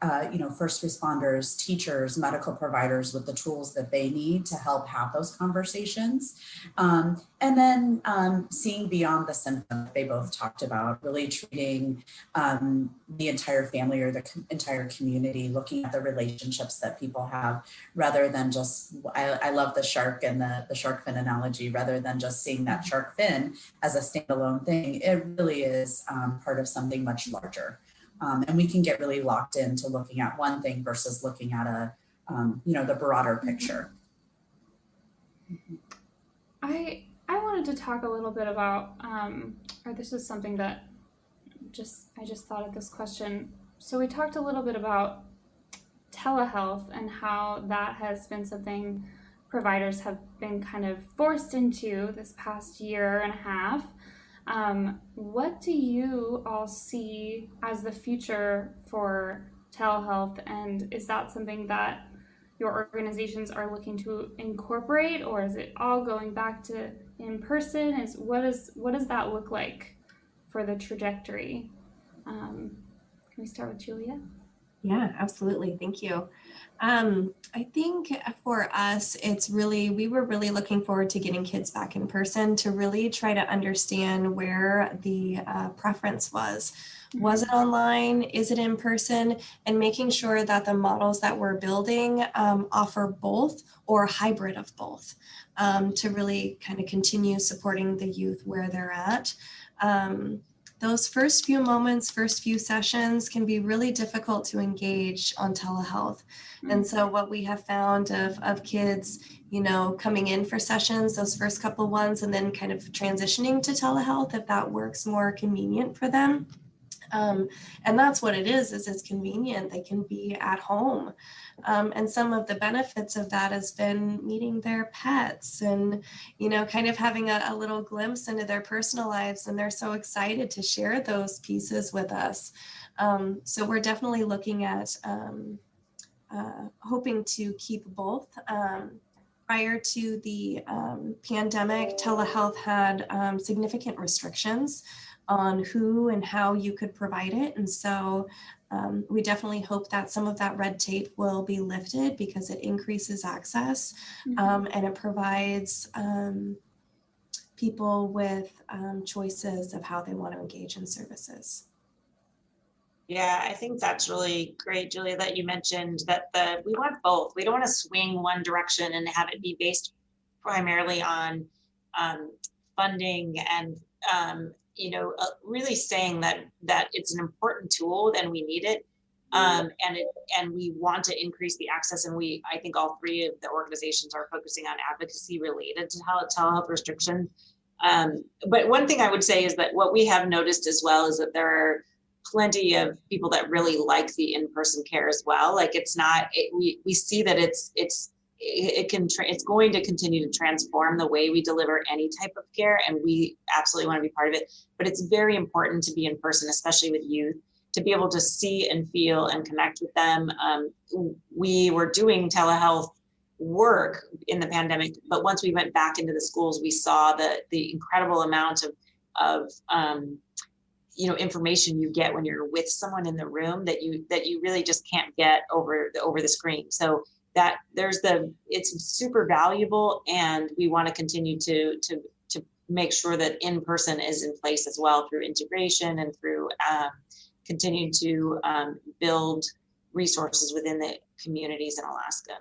uh, you know, first responders, teachers, medical providers with the tools that they need to help have those conversations. Um, and then um, seeing beyond the symptom they both talked about, really treating um, the entire family or the entire community, looking at the relationships that people have rather than just, I, I love the shark and the, the shark fin analogy, rather than just seeing that shark fin as a standalone thing, it really is um, part of something much larger. Um, and we can get really locked into looking at one thing versus looking at a, um, you know, the broader mm-hmm. picture. I I wanted to talk a little bit about, um, or this is something that just I just thought of this question. So we talked a little bit about telehealth and how that has been something providers have been kind of forced into this past year and a half. Um, what do you all see as the future for telehealth, and is that something that your organizations are looking to incorporate, or is it all going back to in person? Is what is what does that look like for the trajectory? Um, can we start with Julia? Yeah, absolutely. Thank you. Um, I think for us, it's really, we were really looking forward to getting kids back in person to really try to understand where the uh, preference was. Was it online? Is it in person? And making sure that the models that we're building um, offer both or a hybrid of both um, to really kind of continue supporting the youth where they're at. Those first few moments, first few sessions can be really difficult to engage on telehealth. Mm-hmm. And so, what we have found of, of kids, you know, coming in for sessions, those first couple ones, and then kind of transitioning to telehealth if that works more convenient for them. Um, and that's what it is, is it's convenient. They can be at home. Um, and some of the benefits of that has been meeting their pets and, you know, kind of having a, a little glimpse into their personal lives. And they're so excited to share those pieces with us. Um, so we're definitely looking at um, uh, hoping to keep both. Um, prior to the um, pandemic, telehealth had um, significant restrictions on who and how you could provide it. And so um, we definitely hope that some of that red tape will be lifted because it increases access mm-hmm. um, and it provides um, people with um, choices of how they want to engage in services. Yeah, I think that's really great, Julia, that you mentioned that the we want both. We don't want to swing one direction and have it be based primarily on um, funding and um, you know, uh, really saying that that it's an important tool and we need it, mm-hmm. um, and it and we want to increase the access. And we, I think, all three of the organizations are focusing on advocacy related to tele- telehealth restriction. Um, but one thing I would say is that what we have noticed as well is that there are plenty of people that really like the in-person care as well. Like it's not, it, we we see that it's it's it can tra- it's going to continue to transform the way we deliver any type of care and we absolutely want to be part of it. But it's very important to be in person especially with youth to be able to see and feel and connect with them. Um, we were doing telehealth work in the pandemic but once we went back into the schools we saw the the incredible amount of of um, you know information you get when you're with someone in the room that you that you really just can't get over the over the screen. So that there's the it's super valuable and we want to continue to to to make sure that in person is in place as well through integration and through um, continuing to um, build resources within the communities in alaska.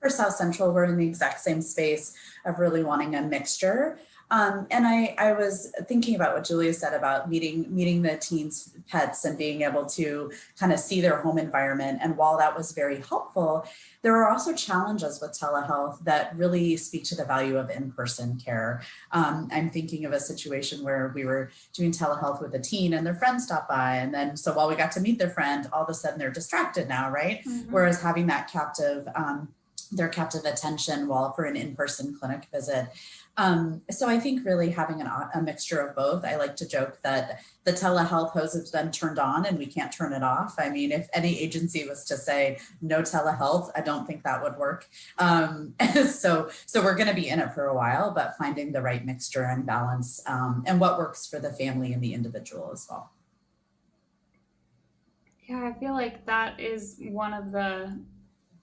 For south central we're in the exact same space of really wanting a mixture um, and I, I was thinking about what Julia said about meeting meeting the teens' pets and being able to kind of see their home environment. And while that was very helpful, there are also challenges with telehealth that really speak to the value of in-person care. Um, I'm thinking of a situation where we were doing telehealth with a teen and their friend stopped by. And then so while we got to meet their friend, all of a sudden they're distracted now, right? Mm-hmm. Whereas having that captive um, their captive attention while for an in-person clinic visit um, so I think really having an, a mixture of both. I like to joke that the telehealth hose has been turned on and we can't turn it off. I mean, if any agency was to say no telehealth, I don't think that would work. Um, so, so we're going to be in it for a while, but finding the right mixture and balance um, and what works for the family and the individual as well. Yeah, I feel like that is one of the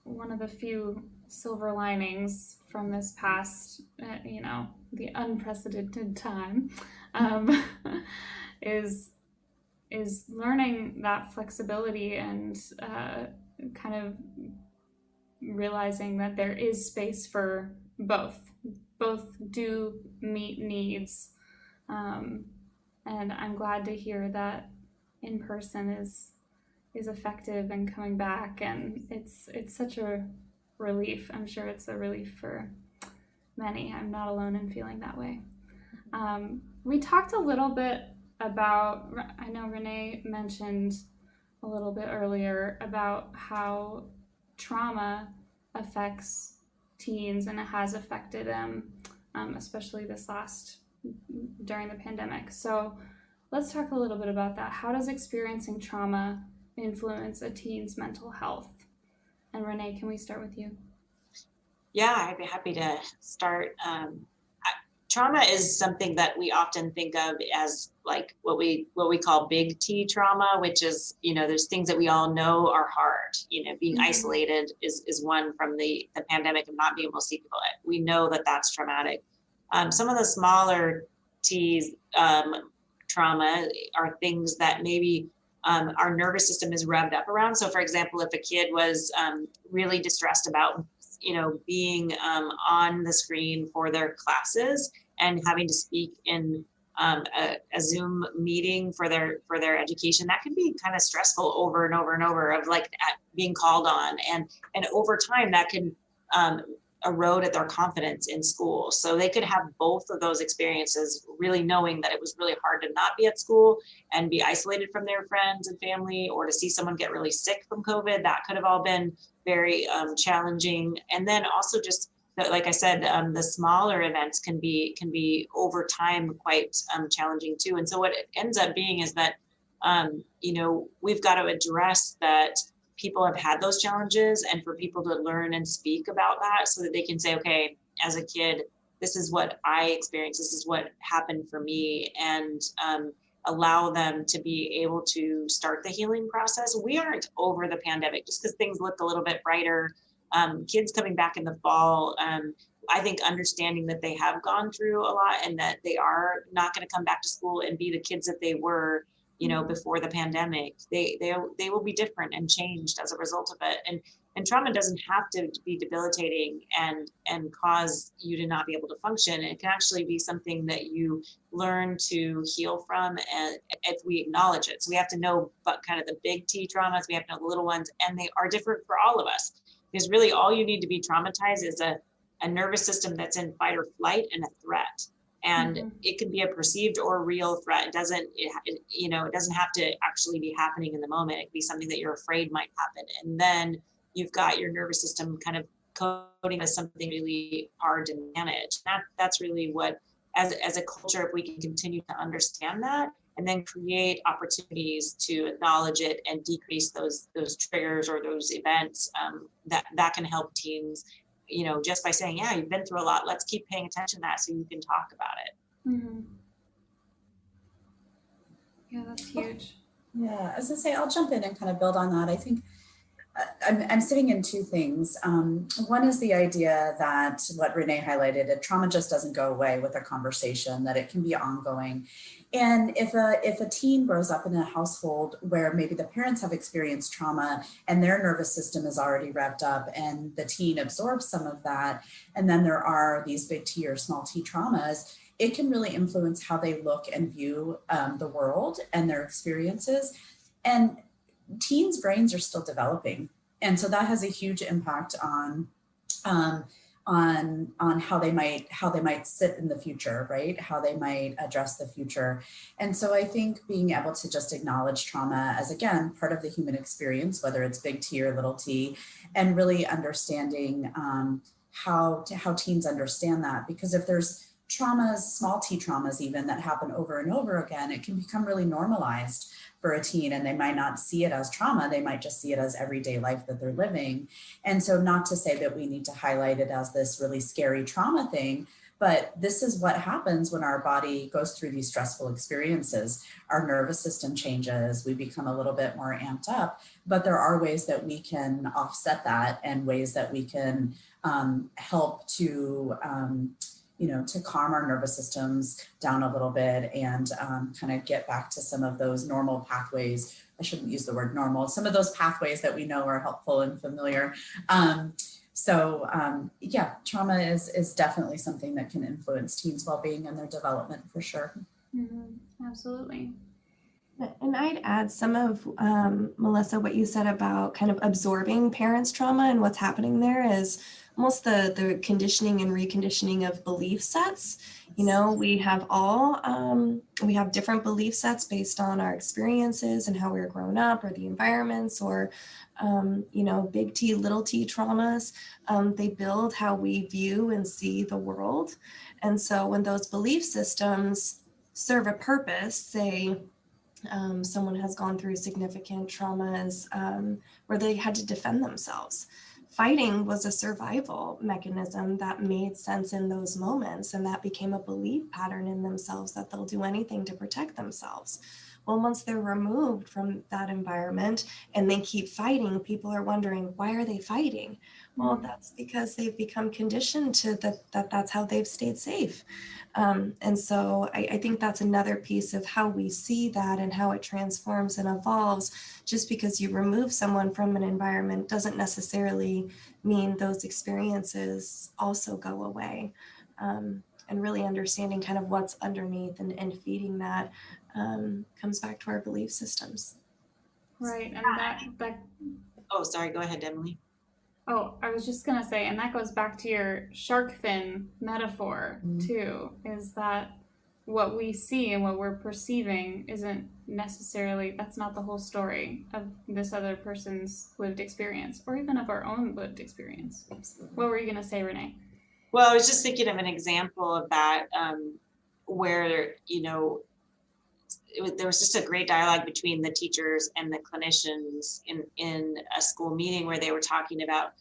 one of the few silver linings from this past, uh, you know, the unprecedented time, um, is is learning that flexibility and uh, kind of realizing that there is space for both. Both do meet needs, um, and I'm glad to hear that in person is is effective and coming back, and it's it's such a relief. I'm sure it's a relief for many. I'm not alone in feeling that way. Um, we talked a little bit about, I know Renee mentioned a little bit earlier about how trauma affects teens and it has affected them, um, especially this last during the pandemic. So let's talk a little bit about that. How does experiencing trauma influence a teen's mental health? And Renee, can we start with you? Yeah, I'd be happy to start. Um, trauma is something that we often think of as like what we what we call big T trauma, which is you know there's things that we all know are hard. You know, being mm-hmm. isolated is is one from the the pandemic and not being able to see people. We know that that's traumatic. Um, some of the smaller T's um, trauma are things that maybe um, our nervous system is revved up around. So, for example, if a kid was um, really distressed about, you know, being um, on the screen for their classes and having to speak in um, a, a, Zoom meeting for their for their education, that can be kind of stressful over and over and over of like being called on, and and over time that can um, eroded their confidence in school. So they could have both of those experiences, really knowing that it was really hard to not be at school and be isolated from their friends and family, or to see someone get really sick from COVID. That could have all been very um, challenging. And then also just like I said, um, the smaller events can be can be over time quite um, challenging too. And so what it ends up being is that um, you know we've got to address that people have had those challenges and for people to learn and speak about that so that they can say, okay, as a kid, this is what I experienced, this is what happened for me, and um, allow them to be able to start the healing process. We aren't over the pandemic just because things look a little bit brighter. Um, kids coming back in the fall, um, I think understanding that they have gone through a lot and that they are not going to come back to school and be the kids that they were you know mm-hmm. before the pandemic they they they will be different and changed as a result of it. And and trauma doesn't have to be debilitating and and cause you to not be able to function. It can actually be something that you learn to heal from and if we acknowledge it. So we have to know but kind of the big t traumas we have to know the little ones and they are different for all of us. Because really all you need to be traumatized is a a nervous system that's in fight or flight and a threat and Mhm. it could be a perceived or real threat. It doesn't it, it- you know it doesn't have to actually be happening in the moment. It could be something that you're afraid might happen. And then you've got your nervous system kind of coding as something really hard to manage. That that's really what as as a culture if we can continue to understand that and then create opportunities to acknowledge it and decrease those those triggers or those events um, that that can help teens you know just by saying yeah you've been through a lot let's keep paying attention to that so you can talk about it Mhm. Yeah, that's huge. Yeah, as I say, I'll jump in and kind of build on that. I think uh, I'm, I'm sitting in two things. Um, one is the idea that what Renee highlighted, that trauma just doesn't go away with a conversation, that it can be ongoing. And if a if a teen grows up in a household where maybe the parents have experienced trauma and their nervous system is already revved up and the teen absorbs some of that, and then there are these big T or small T traumas, it can really influence how they look and view um, the world and their experiences. And teens' brains are still developing, and so that has a huge impact on um, on on how they might how they might sit in the future, right? How they might address the future. And so I think being able to just acknowledge trauma as again part of the human experience, whether it's big T or little T, and really understanding um, how to, how teens understand that, because if there's traumas, small t traumas, even that happen over and over again, it can become really normalized for a teen and they might not see it as trauma. They might just see it as everyday life that they're living. And so, not to say that we need to highlight it as this really scary trauma thing, but this is what happens when our body goes through these stressful experiences. Our nervous system changes, we become a little bit more amped up, but there are ways that we can offset that and ways that we can um, help to. Um, you know, to calm our nervous systems down a little bit and um, kind of get back to some of those normal pathways. I shouldn't use the word normal, some of those pathways that we know are helpful and familiar. Um, so um, yeah, trauma is is definitely something that can influence teens' well-being and their development for sure. Mhm. Absolutely. And I'd add some of um, Melissa what you said about kind of absorbing parents' trauma and what's happening there is almost the the conditioning and reconditioning of belief sets. You know, we have all um, we have different belief sets based on our experiences and how we were grown up, or the environments, or um, you know, big T, little T traumas. Um, they build how we view and see the world, and so when those belief systems serve a purpose, say um, someone has gone through significant traumas um, where they had to defend themselves. Fighting was a survival mechanism that made sense in those moments, and that became a belief pattern in themselves that they'll do anything to protect themselves. Well, once they're removed from that environment and they keep fighting, people are wondering, why are they fighting? Well, that's because they've become conditioned to that, that that's how they've stayed safe. Um, and so I, I think that's another piece of how we see that and how it transforms and evolves. Just because you remove someone from an environment doesn't necessarily mean those experiences also go away. Um, and really understanding kind of what's underneath and, and feeding that um, comes back to our belief systems. Right. And that that oh sorry go ahead emily oh, I was just gonna say, and that goes back to your shark fin metaphor Mhm. too, is that what we see and what we're perceiving isn't necessarily that's not the whole story of this other person's lived experience or even of our own lived experience. What were you gonna say, Renee? Well, I was just thinking of an example of that um, where, you know, it was, there was just a great dialogue between the teachers and the clinicians in, in a school meeting where they were talking about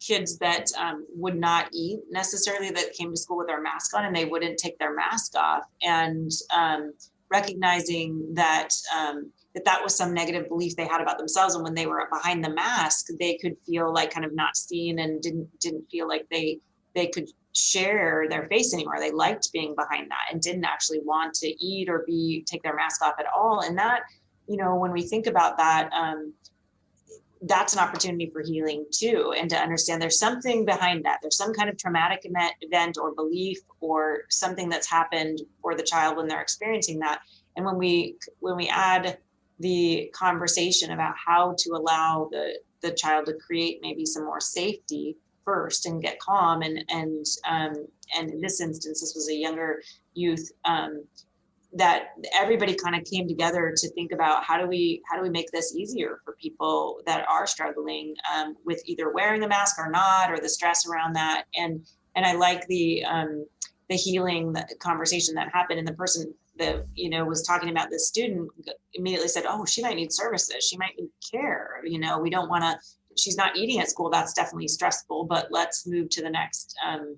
kids that um, would not eat necessarily that came to school with their mask on and they wouldn't take their mask off. And um, recognizing that um, that that was some negative belief they had about themselves. And when they were behind the mask they could feel like kind of not seen and didn't didn't feel like they they could share their face anymore. They liked being behind that and didn't actually want to eat or be take their mask off at all. And that you know when we think about that um, that's an opportunity for healing too and to understand there's something behind that. There's some kind of traumatic event, or belief or something that's happened for the child when they're experiencing that. And when we when we add the conversation about how to allow the the child to create maybe some more safety first and get calm. And and um, and in this instance this was a younger youth um, that everybody kind of came together to think about how do we how do we make this easier for people that are struggling um, with either wearing a mask or not or the stress around that. And and i like the um, the healing conversation that happened. And the person that you know was talking about this student immediately said oh she might need services. She might need care. You know we don't want to she's not eating at school that's definitely stressful but let's move to the next um,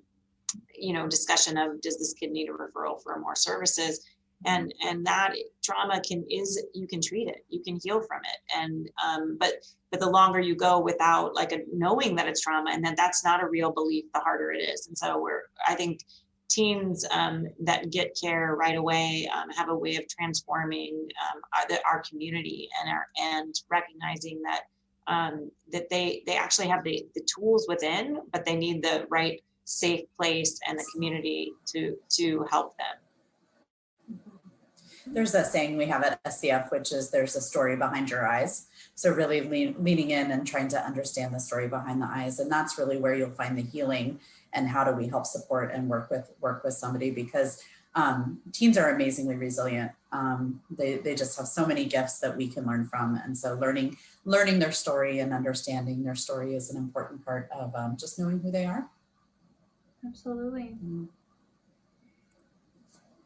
you know discussion of does this kid need a referral for more services? And and that trauma can is you can treat it you can heal from it. And um, but but the longer you go without like a knowing that it's trauma and that that's not a real belief the harder it is. And so we're i think teens um, that get care right away um, have a way of transforming um, our, our, community and our and recognizing that um, that they they actually have the, the tools within but they need the right safe place and the community to to help them. There's that saying we have at SCF, which is there's a story behind your eyes. So really lean, leaning in and trying to understand the story behind the eyes, and that's really where you'll find the healing and how do we help support and work with work with somebody because um, teens are amazingly resilient. Um, they they just have so many gifts that we can learn from, and so learning learning their story and understanding their story is an important part of um, just knowing who they are. Absolutely. Mm.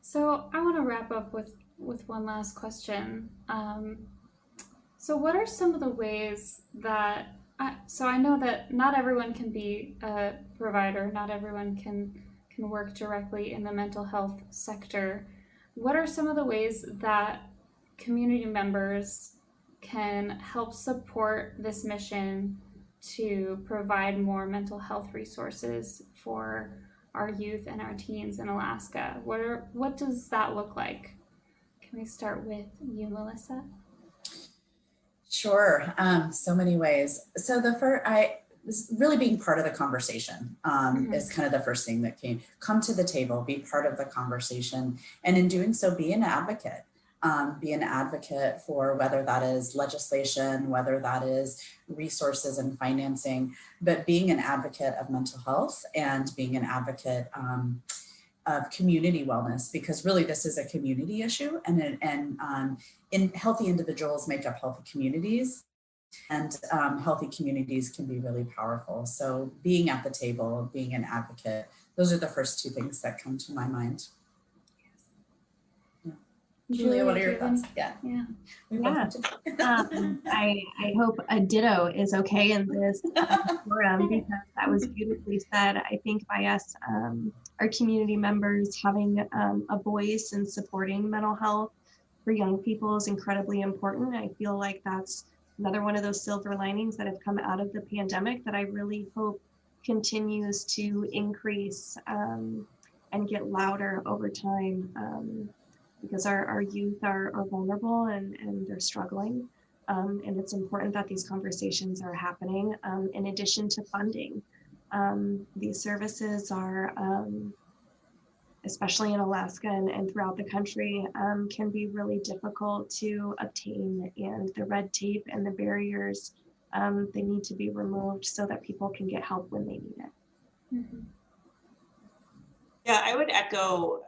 So I want to wrap up with with one last question. Um, so, what are some of the ways that? I, so I know that not everyone can be a provider. Not everyone can can work directly in the mental health sector. What are some of the ways that community members can help support this mission to provide more mental health resources for our youth and our teens in Alaska? What are what does that look like? Can we start with you, Melissa? Sure. Um, so many ways. So the first, I really being part of the conversation um, mm-hmm. is kind of the first thing that came. Come to the table, be part of the conversation, and in doing so, be an advocate. Um, be an advocate for whether that is legislation, whether that is resources and financing, but being an advocate of mental health and being an advocate um, of community wellness because really this is a community issue and and um, in healthy individuals make up healthy communities and um, healthy communities can be really powerful so being at the table being an advocate those are the first two things that come to my mind Julia, what are your thoughts? Yeah. Yeah. yeah. um, I, I hope a ditto is okay in this uh, forum because that was beautifully said. I think by us, um, our community members having um, a voice and supporting mental health for young people is incredibly important. I feel like that's another one of those silver linings that have come out of the pandemic that I really hope continues to increase um, and get louder over time. Um, because our, our youth are, are vulnerable and, and they're struggling. Um, and it's important that these conversations are happening um, in addition to funding. Um, these services are, um, especially in Alaska and, and throughout the country, um, can be really difficult to obtain. And the red tape and the barriers, um, they need to be removed so that people can get help when they need it. Mm-hmm. Yeah, I would echo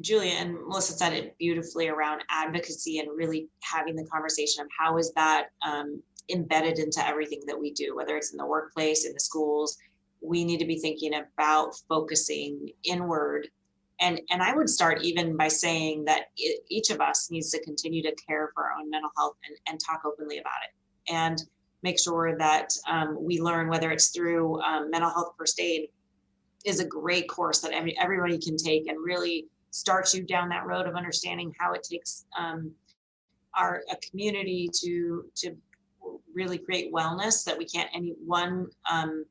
Julia and Melissa said it beautifully around advocacy and really having the conversation of how is that um, embedded into everything that we do, whether it's in the workplace, in the schools. We need to be thinking about focusing inward. And, and I would start even by saying that it, each of us needs to continue to care for our own mental health and, and talk openly about it. And make sure that um, we learn whether it's through um, mental health first aid is a great course that every, everybody can take and really starts you down that road of understanding how it takes um, our a community to to really create wellness that we can't any one um,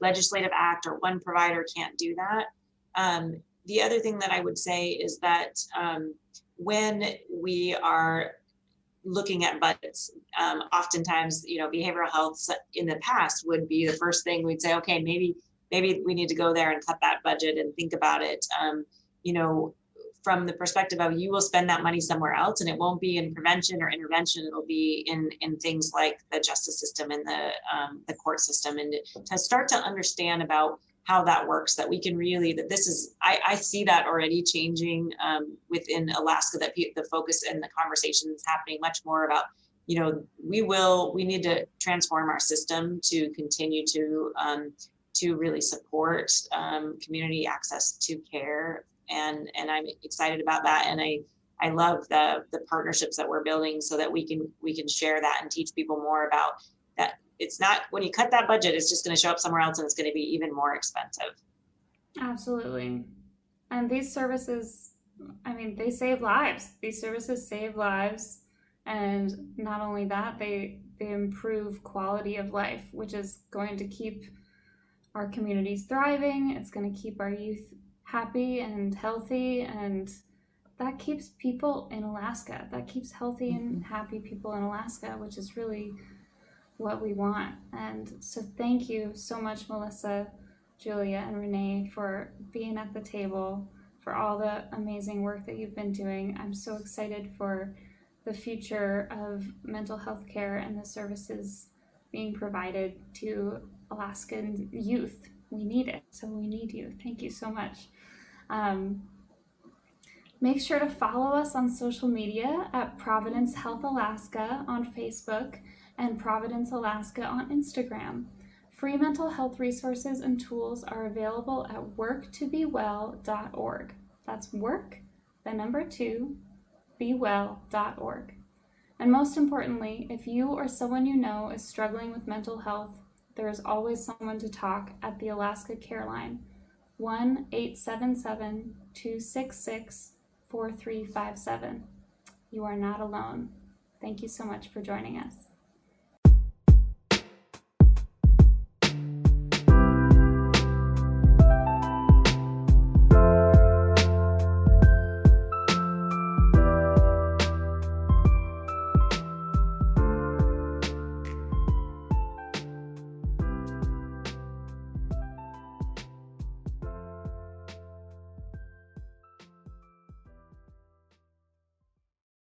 legislative act or one provider can't do that um, the other thing that i would say is that um, when we are looking at budgets um, oftentimes you know behavioral health in the past would be the first thing we'd say okay maybe maybe we need to go there and cut that budget and think about it. Um, you know from the perspective of you will spend that money somewhere else and it won't be in prevention or intervention. It'll be in in things like the justice system and the um, the court system and to start to understand about how that works that we can really that this is i, I see that already changing um, within alaska that the focus and the conversation is happening much more about you know we will we need to transform our system to continue to um, to really support um, community access to care. And and i'm excited about that. And i i love the the partnerships that we're building so that we can we can share that and teach people more about it's not when you cut that budget it's just going to show up somewhere else and it's going to be even more expensive Absolutely. And these services, I mean, they save lives. These services save lives. And not only that, they they improve quality of life, which is going to keep our communities thriving. It's going to keep our youth happy and healthy and that keeps people in Alaska. That keeps healthy and mm-hmm. happy people in Alaska, which is really what we want. And so thank you so much, Melissa. Julia and Renee for being at the table, for all the amazing work that you've been doing. I'm so excited for the future of mental health care and the services being provided to Alaskan youth. We need it, so we need you. Thank you so much. Um, make sure to follow us on social media at Providence Health Alaska on Facebook and Providence Alaska on Instagram. Free mental health resources and tools are available at work2bewell.org. That's work, the number two, bewell.org. And most importantly, if you or someone you know is struggling with mental health, there is always someone to talk at the Alaska Care Line 1 877 266 4357. You are not alone. Thank you so much for joining us.